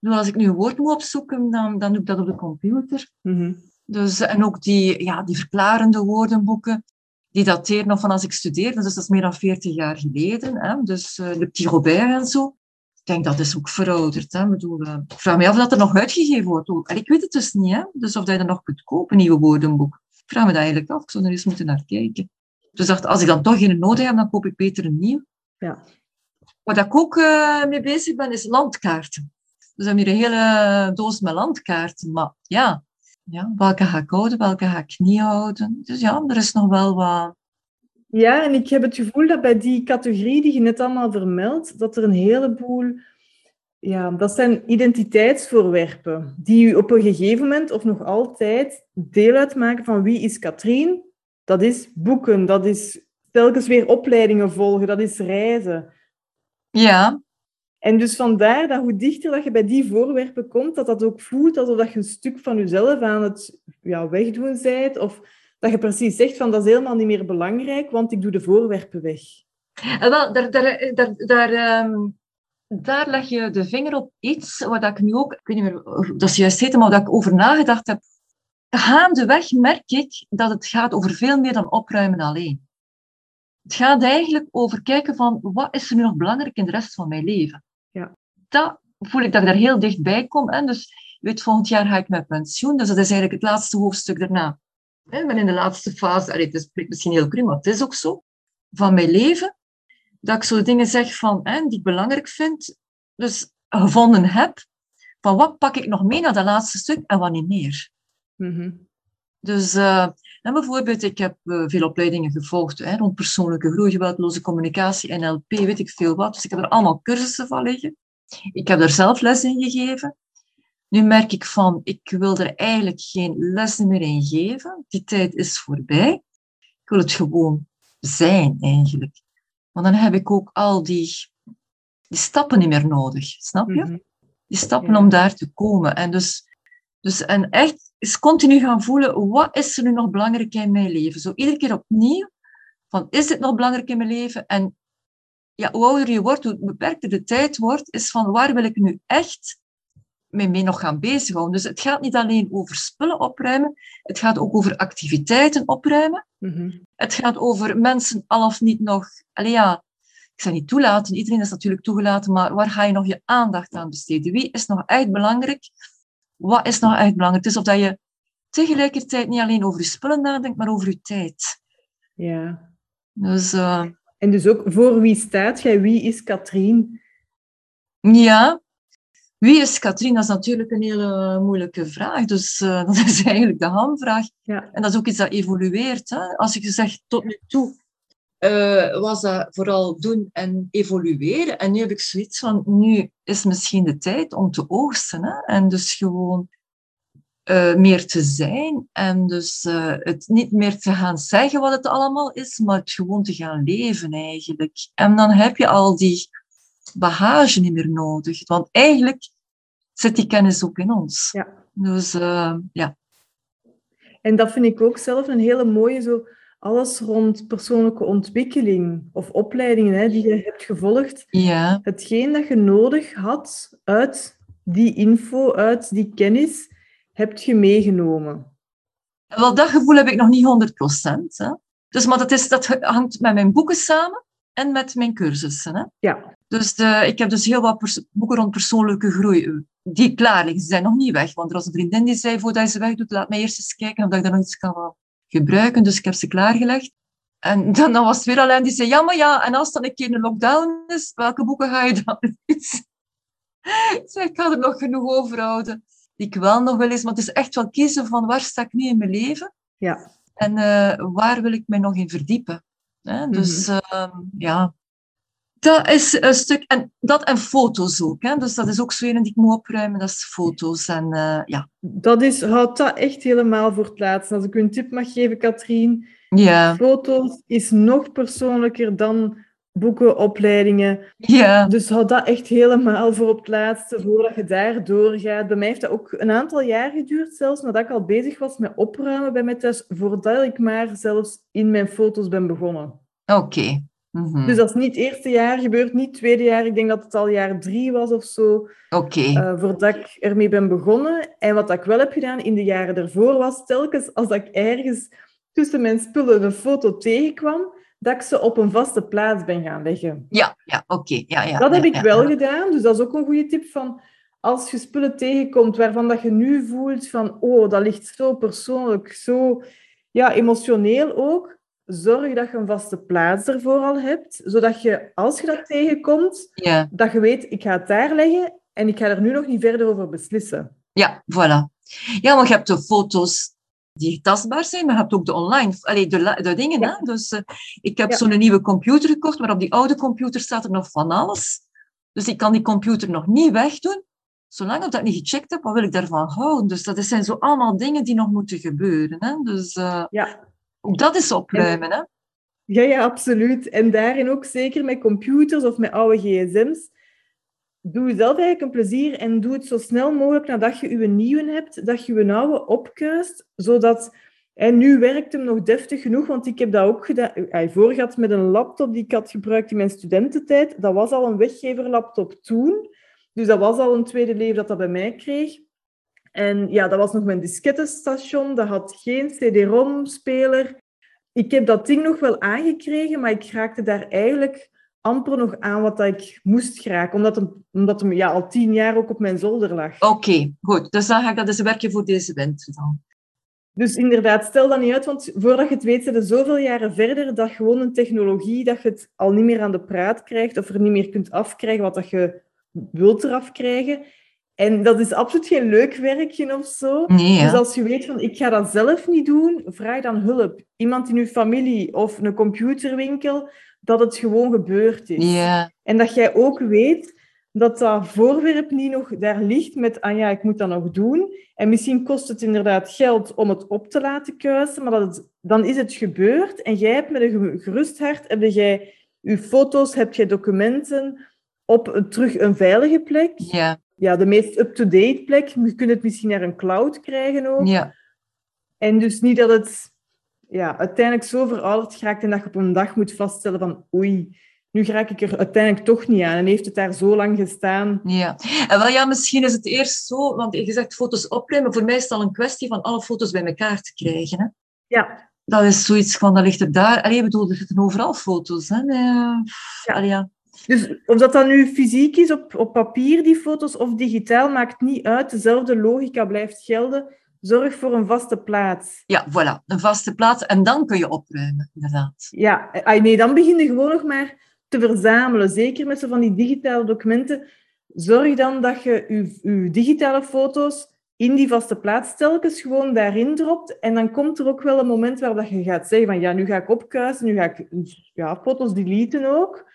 als ik nu een woord moet opzoeken, dan, dan doe ik dat op de computer. Mm -hmm. Dus, en ook die, ja, die verklarende woordenboeken, die dateren nog van als ik studeerde. Dus dat is meer dan 40 jaar geleden. Hè? Dus uh, de Petit Robert en zo. Ik denk dat is ook verouderd. Hè? Ik, bedoel, uh, ik vraag me af of dat er nog uitgegeven wordt. En ik weet het dus niet. Hè? Dus of dat je er nog kunt kopen, nieuwe woordenboek. Ik vraag me dat eigenlijk af. Ik zou er eens moeten naar kijken. Dus dacht, als ik dan toch geen nodig heb, dan koop ik beter een nieuw. Ja. Wat ik ook uh, mee bezig ben, is landkaarten. Dus we hebben hier een hele doos met landkaarten. Maar ja, ja, welke ga ik houden, welke ga ik niet houden. Dus ja, er is nog wel wat... Ja, en ik heb het gevoel dat bij die categorie die je net allemaal vermeldt, dat er een heleboel... Ja, dat zijn identiteitsvoorwerpen die u op een gegeven moment of nog altijd deel uitmaken van wie is Katrien. Dat is boeken, dat is telkens weer opleidingen volgen, dat is reizen. Ja, en dus vandaar dat hoe dichter dat je bij die voorwerpen komt, dat dat ook voelt alsof dat je een stuk van jezelf aan het ja, wegdoen bent. Of dat je precies zegt van dat is helemaal niet meer belangrijk, want ik doe de voorwerpen weg. En wel, daar, daar, daar, daar, um, daar leg je de vinger op iets wat ik nu ook, ik weet niet meer, dat is juist heet, maar dat ik over nagedacht heb. Gaandeweg merk ik dat het gaat over veel meer dan opruimen alleen. Het gaat eigenlijk over kijken van wat is er nu nog belangrijk in de rest van mijn leven. Ja. Dat voel ik dat ik daar heel dichtbij kom. Hè? Dus weet, volgend jaar ga ik met pensioen. Dus dat is eigenlijk het laatste hoofdstuk daarna. Ik ben in de laatste fase, allee, het is misschien heel cru, maar het is ook zo, van mijn leven. Dat ik zo dingen zeg van, hè, die ik belangrijk vind. Dus gevonden heb, van wat pak ik nog mee naar dat laatste stuk en wat niet meer. Mm-hmm. Dus uh, en bijvoorbeeld, ik heb uh, veel opleidingen gevolgd hè, rond persoonlijke groei, geweldloze communicatie, NLP, weet ik veel wat. Dus ik heb er allemaal cursussen van liggen. Ik heb er zelf les in gegeven. Nu merk ik van, ik wil er eigenlijk geen lessen meer in geven. Die tijd is voorbij. Ik wil het gewoon zijn, eigenlijk. Want dan heb ik ook al die, die stappen niet meer nodig, snap je? Mm-hmm. Die stappen om daar te komen. En dus, dus en echt is continu gaan voelen, wat is er nu nog belangrijk in mijn leven? Zo iedere keer opnieuw, van is dit nog belangrijk in mijn leven? En ja, hoe ouder je wordt, hoe beperkter de tijd wordt, is van waar wil ik nu echt mee, mee nog gaan bezighouden? Dus het gaat niet alleen over spullen opruimen, het gaat ook over activiteiten opruimen. Mm-hmm. Het gaat over mensen al of niet nog, ja, ik zal niet toelaten, iedereen is natuurlijk toegelaten, maar waar ga je nog je aandacht aan besteden? Wie is nog echt belangrijk? Wat is nog echt belangrijk? Het is of dat je tegelijkertijd niet alleen over je spullen nadenkt, maar over je tijd. Ja. Dus uh, En dus ook voor wie staat jij? Wie is Katrien? ja, wie is Katrien? Dat is natuurlijk een hele moeilijke vraag. Dus uh, dat is eigenlijk de hamvraag. Ja. En dat is ook iets dat evolueert. Hè? Als ik zeg tot nu toe uh, was dat vooral doen en evolueren. En nu heb ik zoiets van, nu is misschien de tijd om te oogsten. Hè? En dus gewoon eh, meer te zijn. En dus eh, het niet meer te gaan zeggen wat het allemaal is, maar het gewoon te gaan leven eigenlijk. En dan heb je al die bagage niet meer nodig. Want eigenlijk zit die kennis ook in ons. Ja. Dus ja. En dat vind ik ook zelf een hele mooie, zo alles rond persoonlijke ontwikkeling of opleidingen hè, die je hebt gevolgd. Ja. Hetgeen dat je nodig had uit die info, uit die kennis, heb je meegenomen. Wel, dat gevoel heb ik nog niet 100%. Dus, maar dat, is, dat hangt met mijn boeken samen en met mijn cursussen. Hè? Ja. Dus de, ik heb dus heel wat boeken rond persoonlijke groei die klaar liggen. Ze zijn nog niet weg, want er was een vriendin die zei, voordat je ze wegdoet, laat mij eerst eens kijken of ik daar nog iets kan gebruiken. Dus ik heb ze klaargelegd. En dan, dan was het weer alleen die zei, ja, maar ja, en als dan een keer een lockdown is, welke boeken ga je dan lezen? ik zei, ik ga er nog genoeg overhouden. Die ik wel nog wil lezen, maar het is echt wel kiezen van waar sta ik nu in mijn leven? Ja. En uh, waar wil ik mij nog in verdiepen? Hè? Dus mm -hmm. uh, ja, dat is een stuk. En dat en foto's ook. Hè? Dus dat is ook zo een die ik moet opruimen, dat is foto's. En, uh, ja. Dat is, houdt dat echt helemaal voor het laatst. Als ik u een tip mag geven, Katrien. Ja. Foto's is nog persoonlijker dan boeken, opleidingen. Ja. Dus houd dat echt helemaal voor op het laatste, voordat je daar doorgaat. Bij mij heeft dat ook een aantal jaar geduurd, zelfs nadat ik al bezig was met opruimen bij mij thuis, voordat ik maar zelfs in mijn foto's ben begonnen. Oké. Okay. Mm -hmm. Dus dat is niet het eerste jaar gebeurd, niet het tweede jaar. Ik denk dat het al jaar drie was of zo. Okay. Uh, voordat ik ermee ben begonnen. En wat ik wel heb gedaan in de jaren daarvoor was telkens als ik ergens tussen mijn spullen een foto tegenkwam, dat ik ze op een vaste plaats ben gaan leggen. Ja, ja oké. Okay. Ja, ja, dat heb ja, ik wel ja. gedaan. Dus dat is ook een goede tip van... Als je spullen tegenkomt waarvan dat je nu voelt van... Oh, dat ligt zo persoonlijk, zo ja, emotioneel ook. Zorg dat je een vaste plaats ervoor al hebt. Zodat je, als je dat tegenkomt, Ja, dat je weet, ik ga het daar leggen en ik ga er nu nog niet verder over beslissen. ja, voilà. Ja, want je hebt de foto's die tastbaar zijn, maar je hebt ook de online, allee, de, de dingen. Ja. Hè? Dus eh, ik heb Ja. zo'n nieuwe computer gekocht, maar op die oude computer staat er nog van alles. Dus ik kan die computer nog niet wegdoen. Zolang ik dat niet gecheckt heb, wat wil ik daarvan houden? Dus dat zijn zo allemaal dingen die nog moeten gebeuren. Hè? Dus eh, Ja. Ook dat is opruimen. Hè? Ja, ja, absoluut. En daarin ook zeker met computers of met oude gsm's. Doe jezelf eigenlijk een plezier en doe het zo snel mogelijk nadat je je nieuwe hebt, dat je je oude opkuist, zodat... En nu werkt hem nog deftig genoeg, want ik heb dat ook gedaan. Ay, voor gehad met een laptop die ik had gebruikt in mijn studententijd. Dat was al een weggeverlaptop toen. Dus dat was al een tweede leven dat dat bij mij kreeg. En ja, dat was nog mijn diskettenstation. Dat had geen CD-ROM-speler. Ik heb dat ding nog wel aangekregen, maar ik raakte daar eigenlijk amper nog aan wat ik moest geraken. Omdat hem, omdat hem ja, al tien jaar ook op mijn zolder lag. Oké, goed. Dus dan ga ik dat eens werken voor deze winter dan. Dus inderdaad, stel dat niet uit, want voordat je het weet, zit er zoveel jaren verder dat gewoon een technologie, dat je het al niet meer aan de praat krijgt of er niet meer kunt afkrijgen wat dat je wilt eraf krijgen. En dat is absoluut geen leuk werkje of zo. Nee. Dus als je weet van, ik ga dat zelf niet doen, vraag dan hulp. Iemand in je familie of een computerwinkel, dat het gewoon gebeurd is. Ja, En dat jij ook weet dat dat voorwerp niet nog daar ligt met, ah ja, ik moet dat nog doen. En misschien kost het inderdaad geld om het op te laten kuisen, maar dat het, dan is het gebeurd. En jij hebt met een ge- gerust hart, heb jij je foto's, heb jij documenten op een, terug een veilige plek. ja, Ja, de meest up-to-date plek. Je kunt het misschien naar een cloud krijgen ook. ja. En dus niet dat het ja, uiteindelijk zo verouderd geraakt en dat je op een dag moet vaststellen van oei, nu raak ik er uiteindelijk toch niet aan. En heeft het daar zo lang gestaan. Ja, en wel ja, misschien is het eerst zo, want je zegt foto's opruimen. Voor mij is het al een kwestie van alle foto's bij elkaar te krijgen. Hè? Ja, Dat is zoiets van, dat ligt er daar. Allee, ik bedoel, er zitten overal foto's. Hè? Nee, Ja. allee, ja. Dus of dat dan nu fysiek is op, op papier, die foto's, of digitaal, maakt niet uit. Dezelfde logica blijft gelden. Zorg voor een vaste plaats. ja, voilà, een vaste plaats. En dan kun je opruimen, inderdaad. Ja, nee, dan begin je gewoon nog maar te verzamelen. Zeker met zo van die digitale documenten. Zorg dan dat je je, je digitale foto's in die vaste plaats telkens gewoon daarin dropt. En dan komt er ook wel een moment waar dat je gaat zeggen van ja, nu ga ik opkuisen, nu ga ik ja, foto's deleten ook.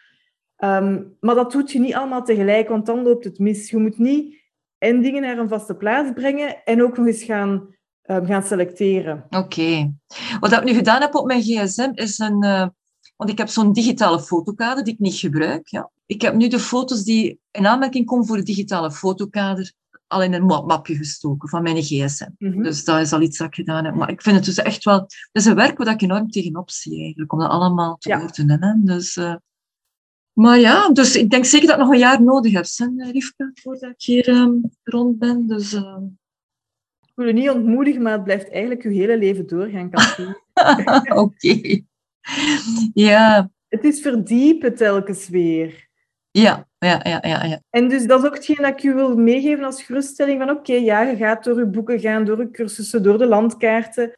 Ehm, maar dat doet je niet allemaal tegelijk, want dan loopt het mis. Je moet niet en dingen naar een vaste plaats brengen en ook nog eens gaan, uh, gaan selecteren. Oké. Wat ik nu gedaan heb op mijn gsm is een... Uh, want ik heb zo'n digitale fotokader die ik niet gebruik. Ja. Ik heb nu de foto's die in aanmerking komen voor het digitale fotokader al in een mapje gestoken van mijn gsm. Mhm. Dus dat is al iets dat ik gedaan heb. Maar ik vind het dus echt wel... Het is een werk waar ik enorm tegenop zie eigenlijk, om dat allemaal te ja. ordenen. Hè. Dus... Uh, maar ja, dus ik denk zeker dat ik nog een jaar nodig heb, hè, Rivka, voordat ik hier um, rond ben. Dus, uh... Ik wil je niet ontmoedigen, maar het blijft eigenlijk je hele leven doorgaan, Oké. Ja. Het is verdiepen telkens weer. Ja, ja, ja, ja, ja. En dus dat is ook hetgeen dat ik je wil meegeven als geruststelling van oké, ja, je gaat door je boeken gaan, door je cursussen, door de landkaarten.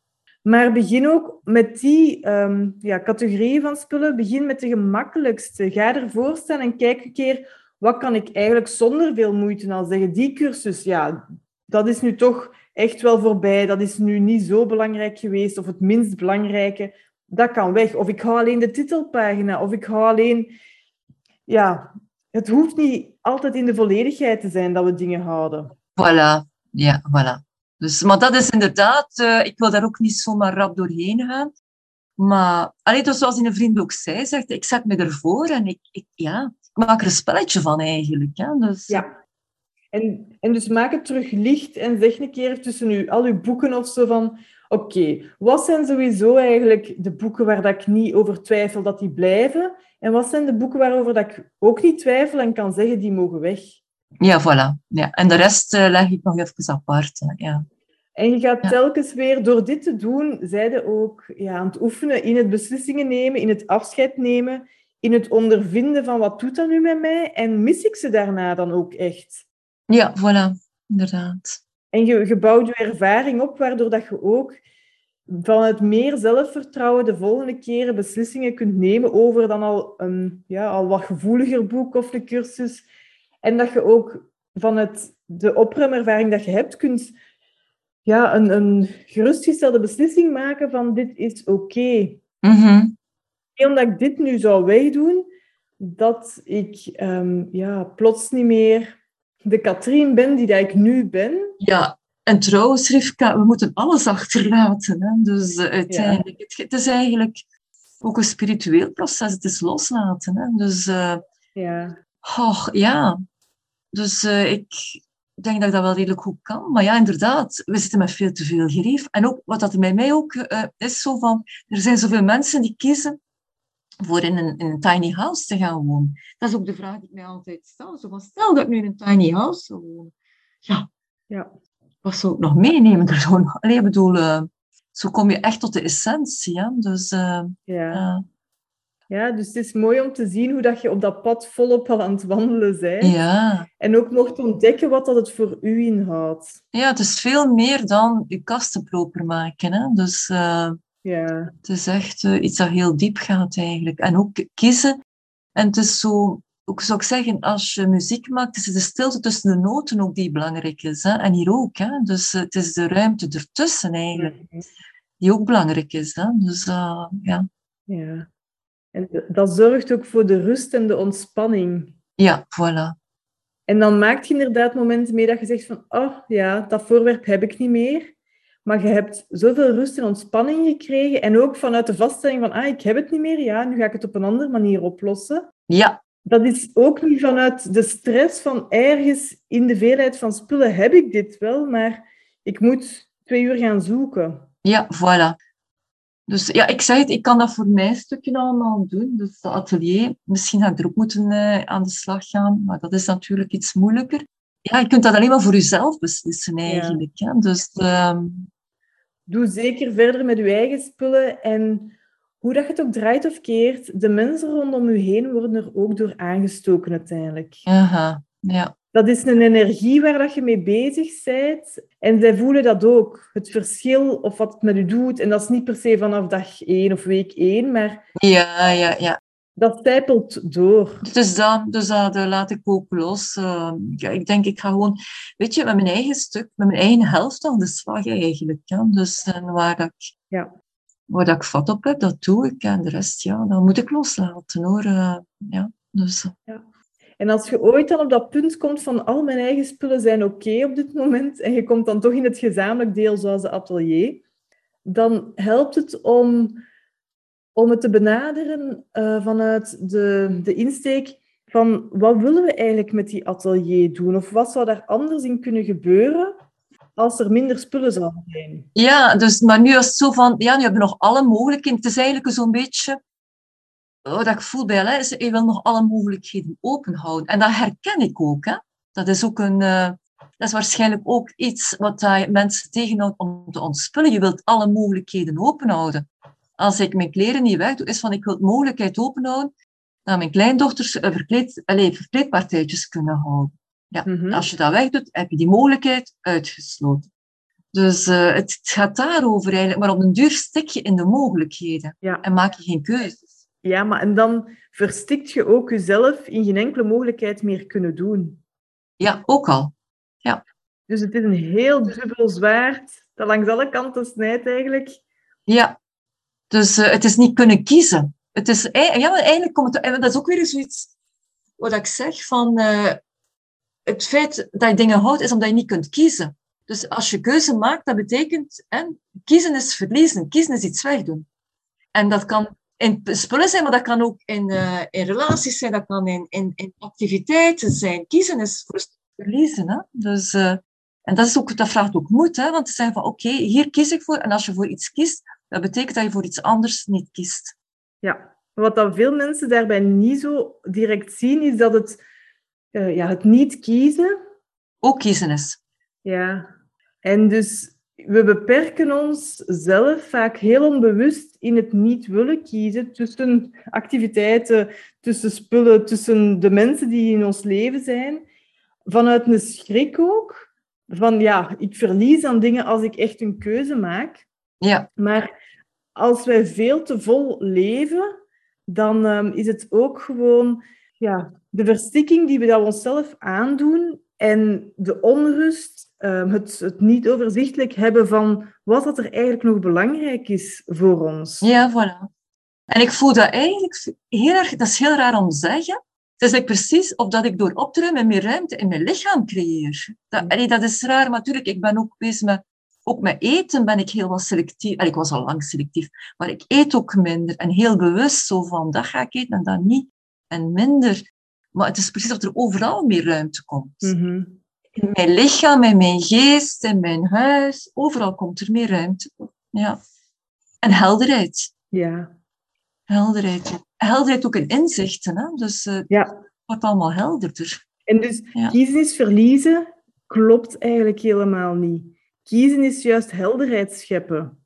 Maar begin ook met die um, ja, categorieën van spullen. Begin met de gemakkelijkste. Ga ervoor staan en kijk een keer, wat kan ik eigenlijk zonder veel moeite al zeggen? Die cursus, ja, dat is nu toch echt wel voorbij. Dat is nu niet zo belangrijk geweest, of het minst belangrijke. Dat kan weg. Of ik hou alleen de titelpagina, of ik hou alleen... Ja, het hoeft niet altijd in de volledigheid te zijn dat we dingen houden. Voilà, ja, voilà. Dus, maar dat is inderdaad, uh, ik wil daar ook niet zomaar rap doorheen gaan. Maar allee, dus zoals een vriend ook zei, zegt, ik zet me ervoor en ik, ik, ja, ik maak er een spelletje van eigenlijk. Hè? Dus, ja. En, en dus maak het terug licht en zeg een keer tussen u, al uw boeken of zo van... Oké, wat zijn sowieso eigenlijk de boeken waar dat ik niet over twijfel dat die blijven? En wat zijn de boeken waarover dat ik ook niet twijfel en kan zeggen die mogen weg? Ja, voilà. Ja. En de rest uh, leg ik nog even apart. Ja. En je gaat telkens weer, door dit te doen, zijde ook ja, aan het oefenen in het beslissingen nemen, in het afscheid nemen, in het ondervinden van wat doet dat nu met mij en mis ik ze daarna dan ook echt? Ja, voilà, inderdaad. En je, je bouwt je ervaring op, waardoor dat je ook van het meer zelfvertrouwen de volgende keren beslissingen kunt nemen over dan al een ja, al wat gevoeliger boek of een cursus. En dat je ook van het, de opruimervaring dat je hebt, kunt ja, een, een gerustgestelde beslissing maken van dit is oké. Okay. Mm Omdat ik dit nu zou wegdoen, dat ik um, ja, plots niet meer de Katrien ben die dat ik nu ben. Ja, en trouwens, Rivka, we moeten alles achterlaten. Hè? Dus uh, uiteindelijk, het, het, is eigenlijk ook een spiritueel proces. Het is loslaten. Hè? Dus uh, ja. Oh, ja. Dus uh, ik, ik denk dat ik dat wel redelijk goed kan. Maar ja, inderdaad, we zitten met veel te veel gerief. En ook wat dat bij mij ook uh, is, zo van, er zijn zoveel mensen die kiezen voor in een, in een tiny house te gaan wonen. Dat is ook de vraag die ik mij altijd stel. Zo van, stel dat ik nu in een tiny house zou wonen. Ja, ja. wat zou ik nog meenemen? Er zo, allee, ik bedoel, uh, zo kom je echt tot de essentie. Hè? Dus, uh, ja. Ja, dus het is mooi om te zien hoe dat je op dat pad volop al aan het wandelen bent. Ja. En ook mocht ontdekken wat dat het voor u inhoudt. Ja, het is veel meer dan je kasten proper maken. Hè? Dus uh, ja. het is echt uh, iets dat heel diep gaat eigenlijk. En ook kiezen. En het is zo, ook zou ik zeggen, als je muziek maakt, is het de stilte tussen de noten ook die belangrijk is. Hè? En hier ook. Hè? Dus uh, het is de ruimte ertussen eigenlijk, -hmm. die ook belangrijk is. Hè? Dus ja. Ja. En dat zorgt ook voor de rust en de ontspanning. Ja, voilà. En dan maak je inderdaad momenten mee dat je zegt van, oh ja, dat voorwerp heb ik niet meer. Maar je hebt zoveel rust en ontspanning gekregen. En ook vanuit de vaststelling van, ah, ik heb het niet meer. Ja, nu ga ik het op een andere manier oplossen. Ja. Dat is ook niet vanuit de stress van ergens in de veelheid van spullen heb ik dit wel, maar ik moet twee uur gaan zoeken. Ja, voilà. Dus ja, ik zeg het, ik kan dat voor mijn stukje allemaal doen. Dus dat atelier, misschien ga ik er ook moeten uh, aan de slag gaan, maar dat is natuurlijk iets moeilijker. Ja, je kunt dat alleen maar voor jezelf beslissen eigenlijk. Ja. Dus, um... Doe zeker verder met je eigen spullen en hoe dat je het ook draait of keert, de mensen rondom je heen worden er ook door aangestoken uiteindelijk. Aha, ja dat is een energie waar dat je mee bezig bent. En zij voelen dat ook. Het verschil of wat het met u doet. En dat is niet per se vanaf dag één of week één, maar... Ja, ja, ja. Dat stijpelt door. Dus dat, dus dat, dat laat ik ook los. Uh, ja, ik denk, ik ga gewoon, weet je, met mijn eigen stuk, met mijn eigen helft aan de slag eigenlijk. Ja. Dus en waar, dat ik, ja. waar dat ik vat op heb, dat doe ik. En de rest, ja, dat moet ik loslaten hoor. Uh, ja, dus. Ja. En als je ooit dan op dat punt komt van al mijn eigen spullen zijn oké op dit moment en je komt dan toch in het gezamenlijk deel zoals de atelier, dan helpt het om, om het te benaderen uh, vanuit de, de insteek van wat willen we eigenlijk met die atelier doen? Of wat zou daar anders in kunnen gebeuren als er minder spullen zouden zijn? Ja, dus, maar nu is zo van, ja, nu hebben we nog alle mogelijkheden. Het is eigenlijk zo'n beetje, wat ik voel bij Alain, is je wil nog alle mogelijkheden open houden. En dat herken ik ook. Hè. Dat is ook een... Uh, dat is waarschijnlijk ook iets wat uh, mensen tegenhoudt om te ontspullen. Je wilt alle mogelijkheden open houden. Als ik mijn kleren niet wegdoe, is van ik wil de mogelijkheid openhouden dat mijn kleindochters uh, verkleed, allez, verkleedpartijtjes kunnen houden. Ja, mhm. Als je dat wegdoet, heb je die mogelijkheid uitgesloten. Dus uh, het, gaat daarover eigenlijk, maar op een duur stik je in de mogelijkheden ja. en maak je geen keuzes. Ja, maar en dan verstikt je ook jezelf in geen enkele mogelijkheid meer kunnen doen. Ja, ook al. Ja. Dus het is een heel dubbel zwaard dat langs alle kanten snijdt eigenlijk. Ja, dus uh, het is niet kunnen kiezen. Het is, ja, eigenlijk komt het, en dat is ook weer zoiets wat ik zeg van uh, het feit dat je dingen houdt, is omdat je niet kunt kiezen. Dus als je keuze maakt, dat betekent, hè, kiezen is verliezen, kiezen is iets wegdoen. En dat kan in spullen zijn, maar dat kan ook in, uh, in relaties zijn, dat kan in, in, in activiteiten zijn. Kiezen is verliezen. Hè? Dus, uh, en dat, is ook, dat vraagt ook moed, hè? want te zeggen van oké, okay, hier kies ik voor. En als je voor iets kiest, dat betekent dat je voor iets anders niet kiest. Ja, wat dan veel mensen daarbij niet zo direct zien, is dat het uh, ja, het niet kiezen. Ook kiezen is. Ja, en dus we beperken ons zelf vaak heel onbewust in het niet willen kiezen tussen activiteiten, tussen spullen, tussen de mensen die in ons leven zijn. Vanuit een schrik ook. Van ja, ik verlies aan dingen als ik echt een keuze maak. Ja. Maar als wij veel te vol leven, dan um, is het ook gewoon ja, de verstikking die we dat onszelf aandoen en de onrust, ehm, het, het niet overzichtelijk hebben van wat dat er eigenlijk nog belangrijk is voor ons. Ja, voilà. En ik voel dat eigenlijk heel erg, dat is heel raar om te zeggen. Het is like precies of dat ik door op te ruimen meer ruimte in mijn lichaam creëer. Dat, allee, dat is raar, maar natuurlijk, ik ben ook bezig met, ook met eten ben ik heel wat selectief. Allee, ik was al lang selectief, maar ik eet ook minder en heel bewust zo van, dat ga ik eten en dat niet. En minder. Maar het is precies of er overal meer ruimte komt. Mhm. In mijn lichaam, in mijn geest, in mijn huis, overal komt er meer ruimte. Ja. En helderheid. Ja. Helderheid. Helderheid ook in inzichten. Hè? Dus uh, ja. het wordt allemaal helderder. En dus kiezen is verliezen klopt eigenlijk helemaal niet. Kiezen is juist helderheid scheppen.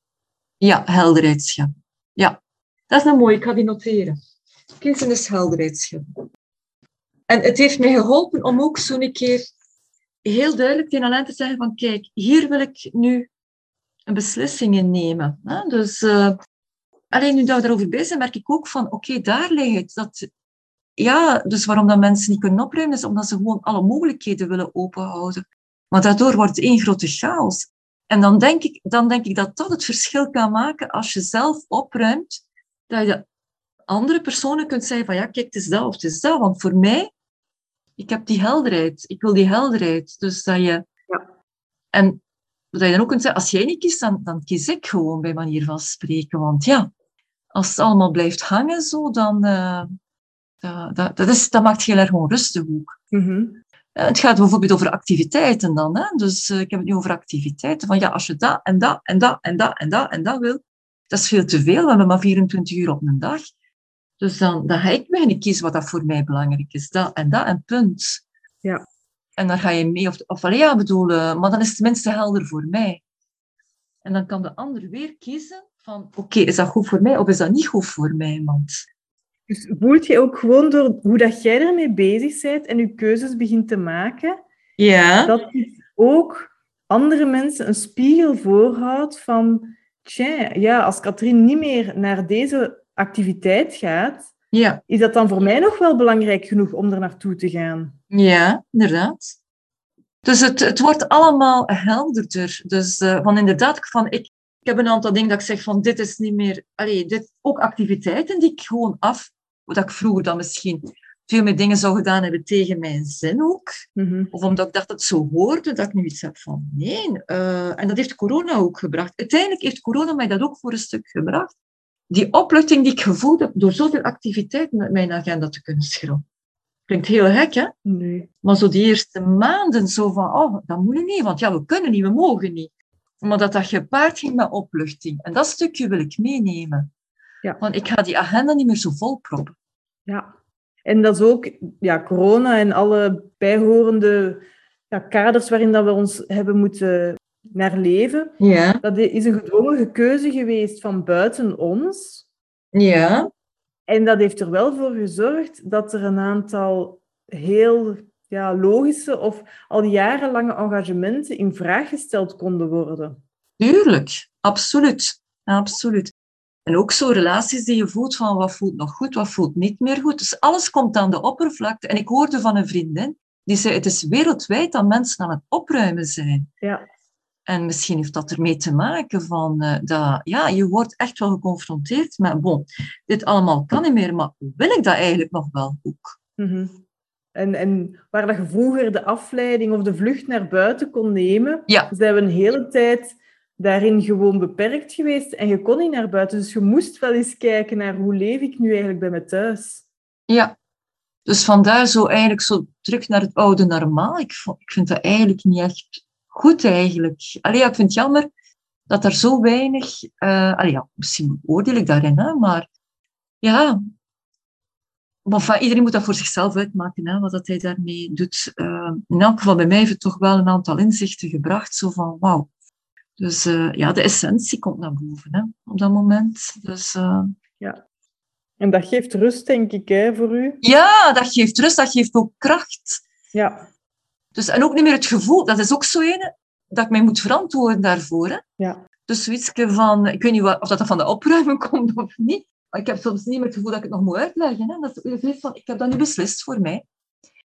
Ja, helderheid scheppen. Ja, dat is een mooie. Ik ga die noteren. Kiezen is helderheid scheppen. En het heeft mij geholpen om ook zo'n keer heel duidelijk tegen Alain te zeggen van kijk, hier wil ik nu een beslissing in nemen. Dus uh, alleen nu dat we erover bezig zijn, merk ik ook van oké, daar ligt het. Dat, ja, dus waarom dat mensen niet kunnen opruimen, is omdat ze gewoon alle mogelijkheden willen openhouden. Maar daardoor wordt het één grote chaos. En dan denk, ik, dan denk ik dat dat het verschil kan maken als je zelf opruimt, dat je de andere personen kunt zeggen van ja, kijk, het is dat of het is dat. Want voor mij ik heb die helderheid. Ik wil die helderheid. Dus dat je... Ja. En dat je dan ook kunt zeggen, als jij niet kiest, dan, dan kies ik gewoon bij manier van spreken. Want ja, als het allemaal blijft hangen zo, dan... Uh, dat, dat, dat, is, dat maakt heel erg onrustig ook. Mm Het gaat bijvoorbeeld over activiteiten dan. Hè? Dus uh, ik heb het nu over activiteiten. Van ja, als je dat en dat en dat en dat en dat en dat wil, dat is veel te veel. We hebben maar 24 uur op een dag. Dus dan, dan ga ik beginnen kiezen wat dat voor mij belangrijk is. Dat en dat en punt. Ja. En dan ga je mee, of, of ja, bedoelen, maar dan is het tenminste helder voor mij. En dan kan de ander weer kiezen van, oké, is dat goed voor mij of is dat niet goed voor mij? Want... Dus voelt je ook gewoon door hoe dat jij ermee bezig bent en je keuzes begint te maken, ja. dat je ook andere mensen een spiegel voorhoudt van, tja, ja, als Katrien niet meer naar deze activiteit gaat, ja. is dat dan voor mij nog wel belangrijk genoeg om er naartoe te gaan? Ja, inderdaad. Dus het, het wordt allemaal helderder. Dus uh, van inderdaad, van ik, ik heb een aantal dingen dat ik zeg van dit is niet meer... Allee, dit, ook activiteiten die ik gewoon af... Wat ik vroeger dan misschien veel meer dingen zou gedaan hebben tegen mijn zin ook. Mhm. Of omdat ik dacht dat het zo hoorde, dat ik nu iets heb van nee. eh, en dat heeft corona ook gebracht. Uiteindelijk heeft corona mij dat ook voor een stuk gebracht. Die opluchting die ik gevoeld heb door zoveel activiteiten met mijn agenda te kunnen schrijven. Klinkt heel gek, hè? Nee. Maar zo die eerste maanden zo van, oh, dat moet niet, want ja, we kunnen niet, we mogen niet. Maar dat dat gepaard ging met opluchting. En dat stukje wil ik meenemen. Ja. Want ik ga die agenda niet meer zo vol proppen. Ja. En dat is ook ja, corona en alle bijhorende ja, kaders waarin dat we ons hebben moeten naar leven. Ja. Dat is een gedwongen keuze geweest van buiten ons. Ja. En dat heeft er wel voor gezorgd dat er een aantal heel ja, logische of al jarenlange engagementen in vraag gesteld konden worden. Tuurlijk. Absoluut. Absoluut. En ook zo relaties die je voelt van wat voelt nog goed, wat voelt niet meer goed. Dus alles komt aan de oppervlakte. En ik hoorde van een vriendin, die zei, het is wereldwijd dat mensen aan het opruimen zijn. Ja. En misschien heeft dat ermee te maken van eh, dat, ja, je wordt echt wel geconfronteerd met, bon, dit allemaal kan niet meer, maar wil ik dat eigenlijk nog wel ook? Mhm. En, en waar dat je vroeger de afleiding of de vlucht naar buiten kon nemen, Ja. zijn we een hele tijd daarin gewoon beperkt geweest en je kon niet naar buiten. Dus je moest wel eens kijken naar hoe leef ik nu eigenlijk bij me thuis. Ja. Dus vandaar zo eigenlijk zo terug naar het oude normaal. Ik, vo- ik vind dat eigenlijk niet echt goed eigenlijk. Allee, ja, ik vind het jammer dat er zo weinig... allee, ja, misschien oordeel ik daarin, hè, maar ja... Maar iedereen moet dat voor zichzelf uitmaken, hè, wat dat hij daarmee doet. Eh, in elk geval, bij mij heeft het toch wel een aantal inzichten gebracht. Zo van, wauw. Dus eh, ja, de essentie komt naar boven hè, op dat moment. Dus eh, En dat geeft rust, denk ik, hè, voor u. ja, dat geeft rust, dat geeft ook kracht. Ja. Dus, en ook niet meer het gevoel, dat is ook zo ene, dat ik mij moet verantwoorden daarvoor. Hè. Ja. Dus zoiets van, ik weet niet wat, of dat van de opruimen komt of niet, maar ik heb soms niet meer het gevoel dat ik het nog moet uitleggen. Hè. Dat zoiets van, ik heb dat nu beslist voor mij.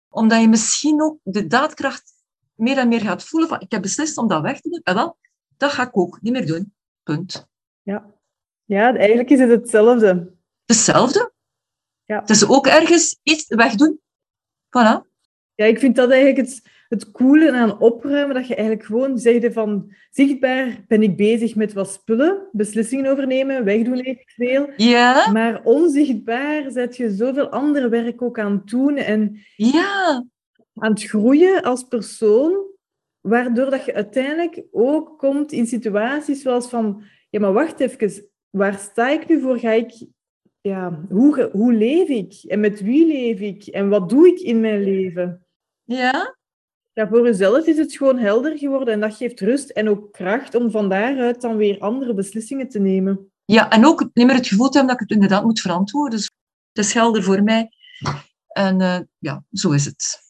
Omdat je misschien ook de daadkracht meer en meer gaat voelen van, ik heb beslist om dat weg te doen. En wel, dat ga ik ook niet meer doen. Punt. Ja. ja, eigenlijk is het hetzelfde. Hetzelfde. Ja. Het is ook ergens iets wegdoen. Voilà. Ja, ik vind dat eigenlijk het, het coole aan opruimen, dat je eigenlijk gewoon zegt van zichtbaar ben ik bezig met wat spullen, beslissingen overnemen, wegdoen eventueel. Ja, Maar onzichtbaar zet je zoveel andere werk ook aan het doen en ja, aan het groeien als persoon, waardoor dat je uiteindelijk ook komt in situaties zoals van, ja, maar wacht even, waar sta ik nu voor? Ga ik, ja, hoe, hoe leef ik? En met wie leef ik? En wat doe ik in mijn leven? ja. Ja, voor jezelf is het gewoon helder geworden en dat geeft rust en ook kracht om van daaruit dan weer andere beslissingen te nemen. Ja, en ook niet meer het gevoel te hebben dat ik het inderdaad moet verantwoorden. Dus het is helder voor mij. En eh, ja, zo is het.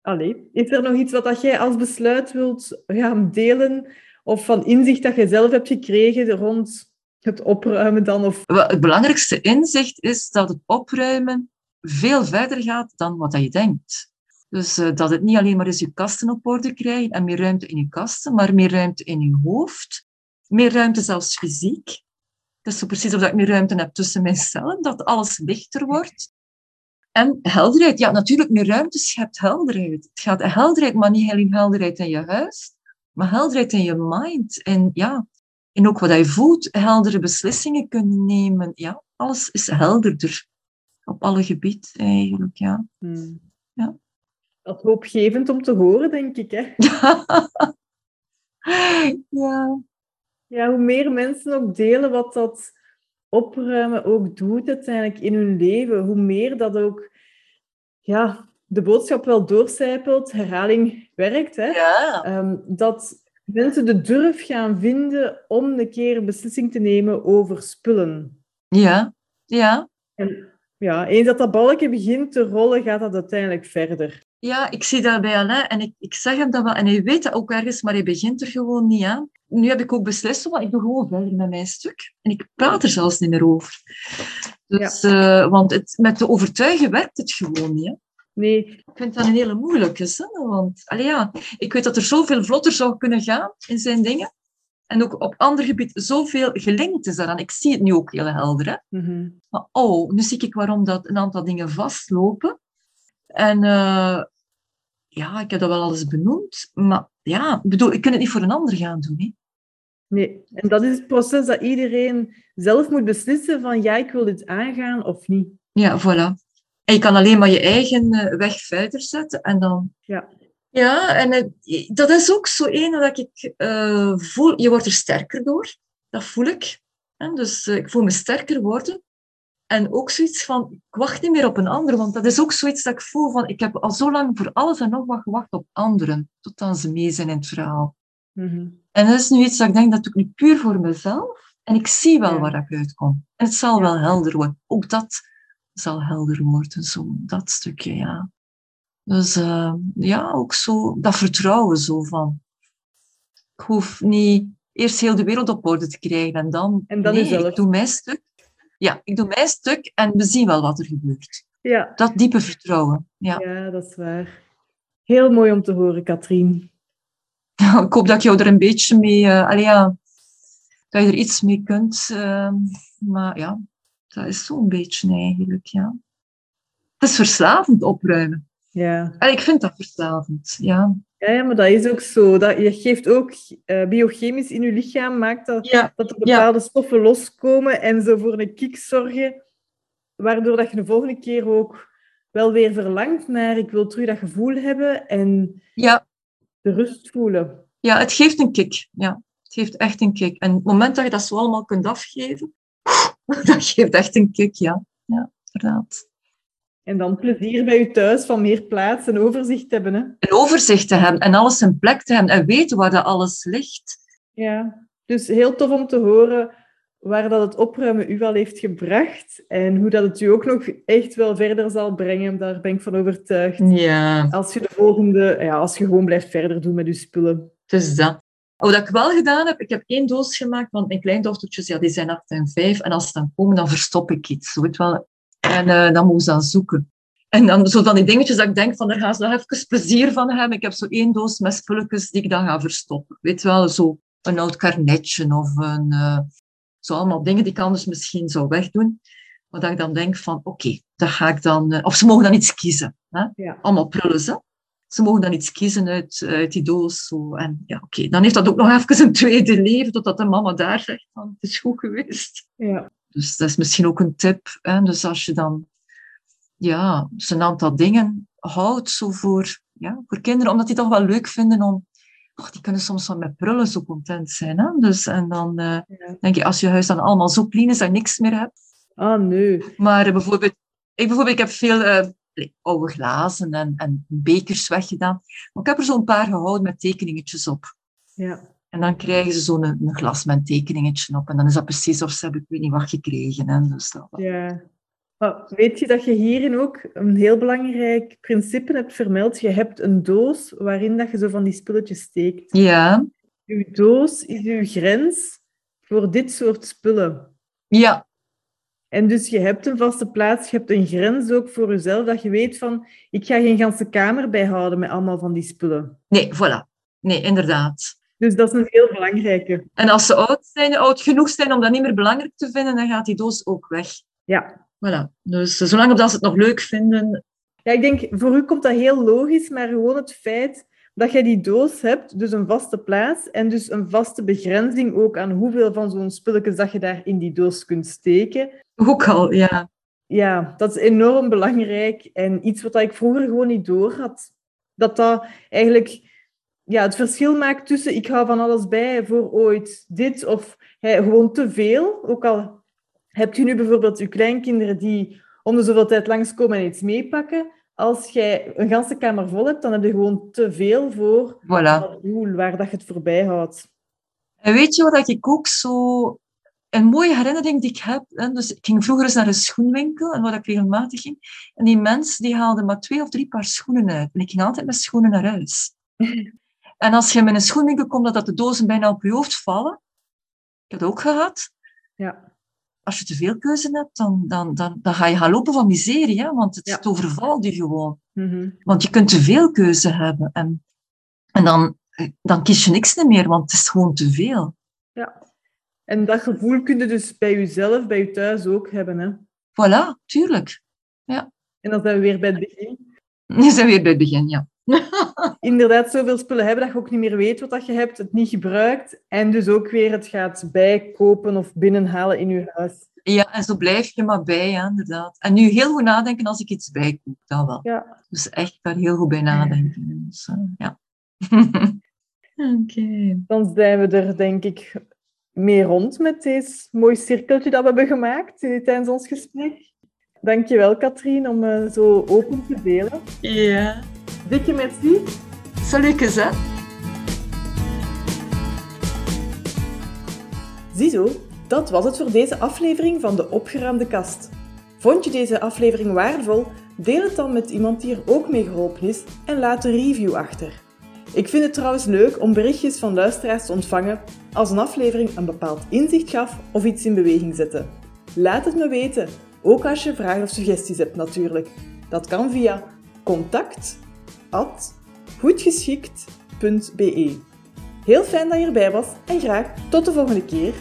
Allee, is er nog iets wat dat jij als besluit wilt ja, delen of van inzicht dat je zelf hebt gekregen rond het opruimen dan? Of... Het belangrijkste inzicht is dat het opruimen veel verder gaat dan wat je denkt. Dus eh, dat het niet alleen maar is je kasten op orde krijgen en meer ruimte in je kasten, maar meer ruimte in je hoofd. Meer ruimte zelfs fysiek. Het is zo precies of ik meer ruimte heb tussen mijn cellen, dat alles lichter wordt. En helderheid. Ja, natuurlijk, meer ruimte schept helderheid. Het gaat helderheid, maar niet alleen helderheid in je huis, maar helderheid in je mind. En ja, en ook wat je voelt, heldere beslissingen kunnen nemen. Ja, alles is helderder. Op alle gebieden eigenlijk, ja. Hmm. Dat hoopgevend om te horen, denk ik. Hè? ja. Ja, hoe meer mensen ook delen wat dat opruimen ook doet uiteindelijk in hun leven, hoe meer dat ook ja, de boodschap wel doorcijpelt, herhaling werkt, hè? Ja. Ehm, dat mensen de durf gaan vinden om een keer een beslissing te nemen over spullen. Ja. Ja. En ja, eens dat dat balkje begint te rollen, gaat dat uiteindelijk verder. Ja, ik zie dat bij Alain en ik, ik zeg hem dat wel. En hij weet dat ook ergens, maar hij begint er gewoon niet aan. Nu heb ik ook beslist, want ik doe gewoon verder met mijn stuk. En ik praat er zelfs niet meer over. Dus, eh, want het, met de overtuigen werkt het gewoon niet. Hè. Nee, Ik vind dat een hele moeilijke. Hè? Want allee, ja, ik weet dat er zoveel vlotter zou kunnen gaan in zijn dingen. En ook op ander gebied zoveel gelinkt is daaraan. Ik zie het nu ook heel helder. Hè? Mhm. Maar oh, nu zie ik waarom dat een aantal dingen vastlopen. En eh, ja, ik heb dat wel alles benoemd. Maar ja, ik bedoel, ik kan het niet voor een ander gaan doen. Hè? Nee, en dat is het proces dat iedereen zelf moet beslissen van ja, ik wil dit aangaan of niet. Ja, voilà. En je kan alleen maar je eigen eh, weg verder zetten en dan... Ja. Ja, en eh, dat is ook zo een dat ik voel, je wordt er sterker door. Dat voel ik. En dus ik voel me sterker worden. En ook zoiets van, ik wacht niet meer op een ander, want dat is ook zoiets dat ik voel van, ik heb al zo lang voor alles en nog wat gewacht op anderen, tot ze mee zijn in het verhaal. Mhm. En dat is nu iets dat ik denk, dat doe ik nu puur voor mezelf. En ik zie wel Ja. waar ik uitkom. En het zal Ja. wel helder worden. Ook dat zal helder worden, zo, dat stukje, ja. Dus eh, ja, ook zo, dat vertrouwen zo van. Ik hoef niet eerst heel de wereld op orde te krijgen en dan... En dan nee, ik doe mijn stuk. Ja, ik doe mijn stuk en we zien wel wat er gebeurt. Ja. Dat diepe vertrouwen, ja. ja, dat is waar. Heel mooi om te horen, Katrien. ik hoop dat ik jou er een beetje mee... allee, ja, dat je er iets mee kunt. eh, maar ja, dat is zo'n beetje eigenlijk, ja. Het is verslavend opruimen. Ja. Allee, ik vind dat verslavend, ja. Ja, ja, maar dat is ook zo. Dat, je geeft ook eh, biochemisch in je lichaam, maakt dat, Ja, dat er bepaalde stoffen loskomen en zo voor een kick zorgen, waardoor dat je de volgende keer ook wel weer verlangt naar ik wil terug dat gevoel hebben en ja, de rust voelen. ja, het geeft een kick. Ja, het geeft echt een kick. En het moment dat je dat zo allemaal kunt afgeven, dat geeft echt een kick, ja. Ja, inderdaad. En dan plezier bij je thuis van meer plaats en overzicht hebben. Hè? Een overzicht te hebben en alles in plek te hebben en weten waar dat alles ligt. Ja, dus heel tof om te horen waar dat het opruimen u al heeft gebracht en hoe dat het u ook nog echt wel verder zal brengen. Daar ben ik van overtuigd. Ja, Als je de volgende, ja, als je gewoon blijft verder doen met je spullen. dus dat. Wat ik wel gedaan heb, ik heb één doos gemaakt, want mijn kleindochtertjes, ja, die zijn acht en vijf. En als ze dan komen, dan verstop ik iets. Weet wel. En eh, dan moeten ze dan zoeken. En dan zo van die dingetjes dat ik denk van, daar gaan ze nog even plezier van hebben. Ik heb zo één doos met spulletjes die ik dan ga verstoppen. Weet wel, zo een oud karnetje of een... eh, zo allemaal dingen die ik anders misschien zou wegdoen. Maar dat ik dan denk van, oké, dat ga ik dan... eh, of ze mogen dan iets kiezen. Hè? Ja. Allemaal prullen, hè. Ze mogen dan iets kiezen uit, uit die doos. Zo. En ja, oké, dan heeft dat ook nog even een tweede leven, totdat de mama daar zegt van, het is goed geweest. Ja. Dus dat is misschien ook een tip. Hè? Dus als je dan ja, dus een aantal dingen houdt zo voor, ja, voor kinderen, omdat die toch wel leuk vinden om... Oh, die kunnen soms wel met prullen zo content zijn. Hè? Dus, en dan eh, Ja. denk je, als je huis dan allemaal zo clean is dat je niks meer hebt. Ah, nee. Maar bijvoorbeeld, ik, bijvoorbeeld, ik heb veel eh, oude glazen en, en bekers weggedaan. Maar ik heb er zo'n paar gehouden met tekeningetjes op. Ja. En dan krijgen ze zo'n een, glas met een tekeningetje op. En dan is dat precies of ze hebben, ik weet niet wat gekregen. Hè? Dus dat, ja. Maar weet je dat je hierin ook een heel belangrijk principe hebt vermeld? Je hebt een doos waarin dat je zo van die spulletjes steekt. ja, Uw doos is uw grens voor dit soort spullen. ja, En dus je hebt een vaste plaats, je hebt een grens ook voor jezelf, dat je weet van, ik ga geen ganse kamer bijhouden met allemaal van die spullen. nee, voilà. Nee, inderdaad. Dus dat is een heel belangrijke. En als ze oud zijn, oud genoeg zijn om dat niet meer belangrijk te vinden, dan gaat die doos ook weg. Ja. Voilà. Dus eh, zolang dat ze het nog leuk vinden, ja, ik denk, voor u komt dat heel logisch, maar gewoon het feit dat jij die doos hebt, dus een vaste plaats en dus een vaste begrenzing ook aan hoeveel van zo'n spulletjes dat je daar in die doos kunt steken. ook al, ja. Ja, dat is enorm belangrijk en iets wat ik vroeger gewoon niet door had. Dat dat eigenlijk ja, het verschil maakt tussen ik hou van alles bij voor ooit dit of hè, gewoon te veel. Ook al heb je nu bijvoorbeeld je kleinkinderen die om de zoveel tijd langskomen en iets meepakken. Als jij een ganse kamer vol hebt, dan heb je gewoon te veel voor Voilà. dat doel waar dat je het voorbij houdt. En weet je wat ik ook zo... Een mooie herinnering die ik heb... Hè? Dus ik ging vroeger eens naar een schoenwinkel, en waar ik regelmatig ging. En die mens die haalde maar twee of drie paar schoenen uit. En ik ging altijd met schoenen naar huis. en als je met een schoenwinkel komt, dat de dozen bijna op je hoofd vallen. Ik heb dat ook gehad. Ja. Als je te veel keuze hebt, dan, dan, dan, dan ga je gaan lopen van miserie. Hè? Want het, Ja. het overvalt je gewoon. Mhm. Want je kunt te veel keuze hebben. En, en dan, dan kies je niks meer, want het is gewoon te veel. Ja. En dat gevoel kun je dus bij jezelf, bij je thuis ook hebben. Hè? Voilà, tuurlijk. En dan zijn we weer bij het begin. We zijn weer bij het begin, ja. Inderdaad, zoveel spullen hebben dat je ook niet meer weet wat dat je hebt, het niet gebruikt. En dus ook weer het gaat bijkopen of binnenhalen in je huis. Ja, en zo blijf je maar bij, ja, inderdaad. En nu heel goed nadenken als ik iets bijkoop, dat wel. Ja. Dus echt daar heel goed bij nadenken. Dus, eh, ja. Oké. Dan zijn we er, denk ik, mee rond met deze mooi cirkeltje dat we hebben gemaakt eh, tijdens ons gesprek. Dankjewel, Katrien, om eh, zo open te delen. Ja. Dikke merci. Salutjes, hè. Ziezo, dat was het voor deze aflevering van de Opgeruimde Kast. Vond je deze aflevering waardevol? Deel het dan met iemand die er ook mee geholpen is en laat een review achter. Ik vind het trouwens leuk om berichtjes van luisteraars te ontvangen als een aflevering een bepaald inzicht gaf of iets in beweging zette. Laat het me weten, ook als je vragen of suggesties hebt natuurlijk. Dat kan via contact@goedgeschikt.be. Heel fijn dat je erbij was en graag tot de volgende keer.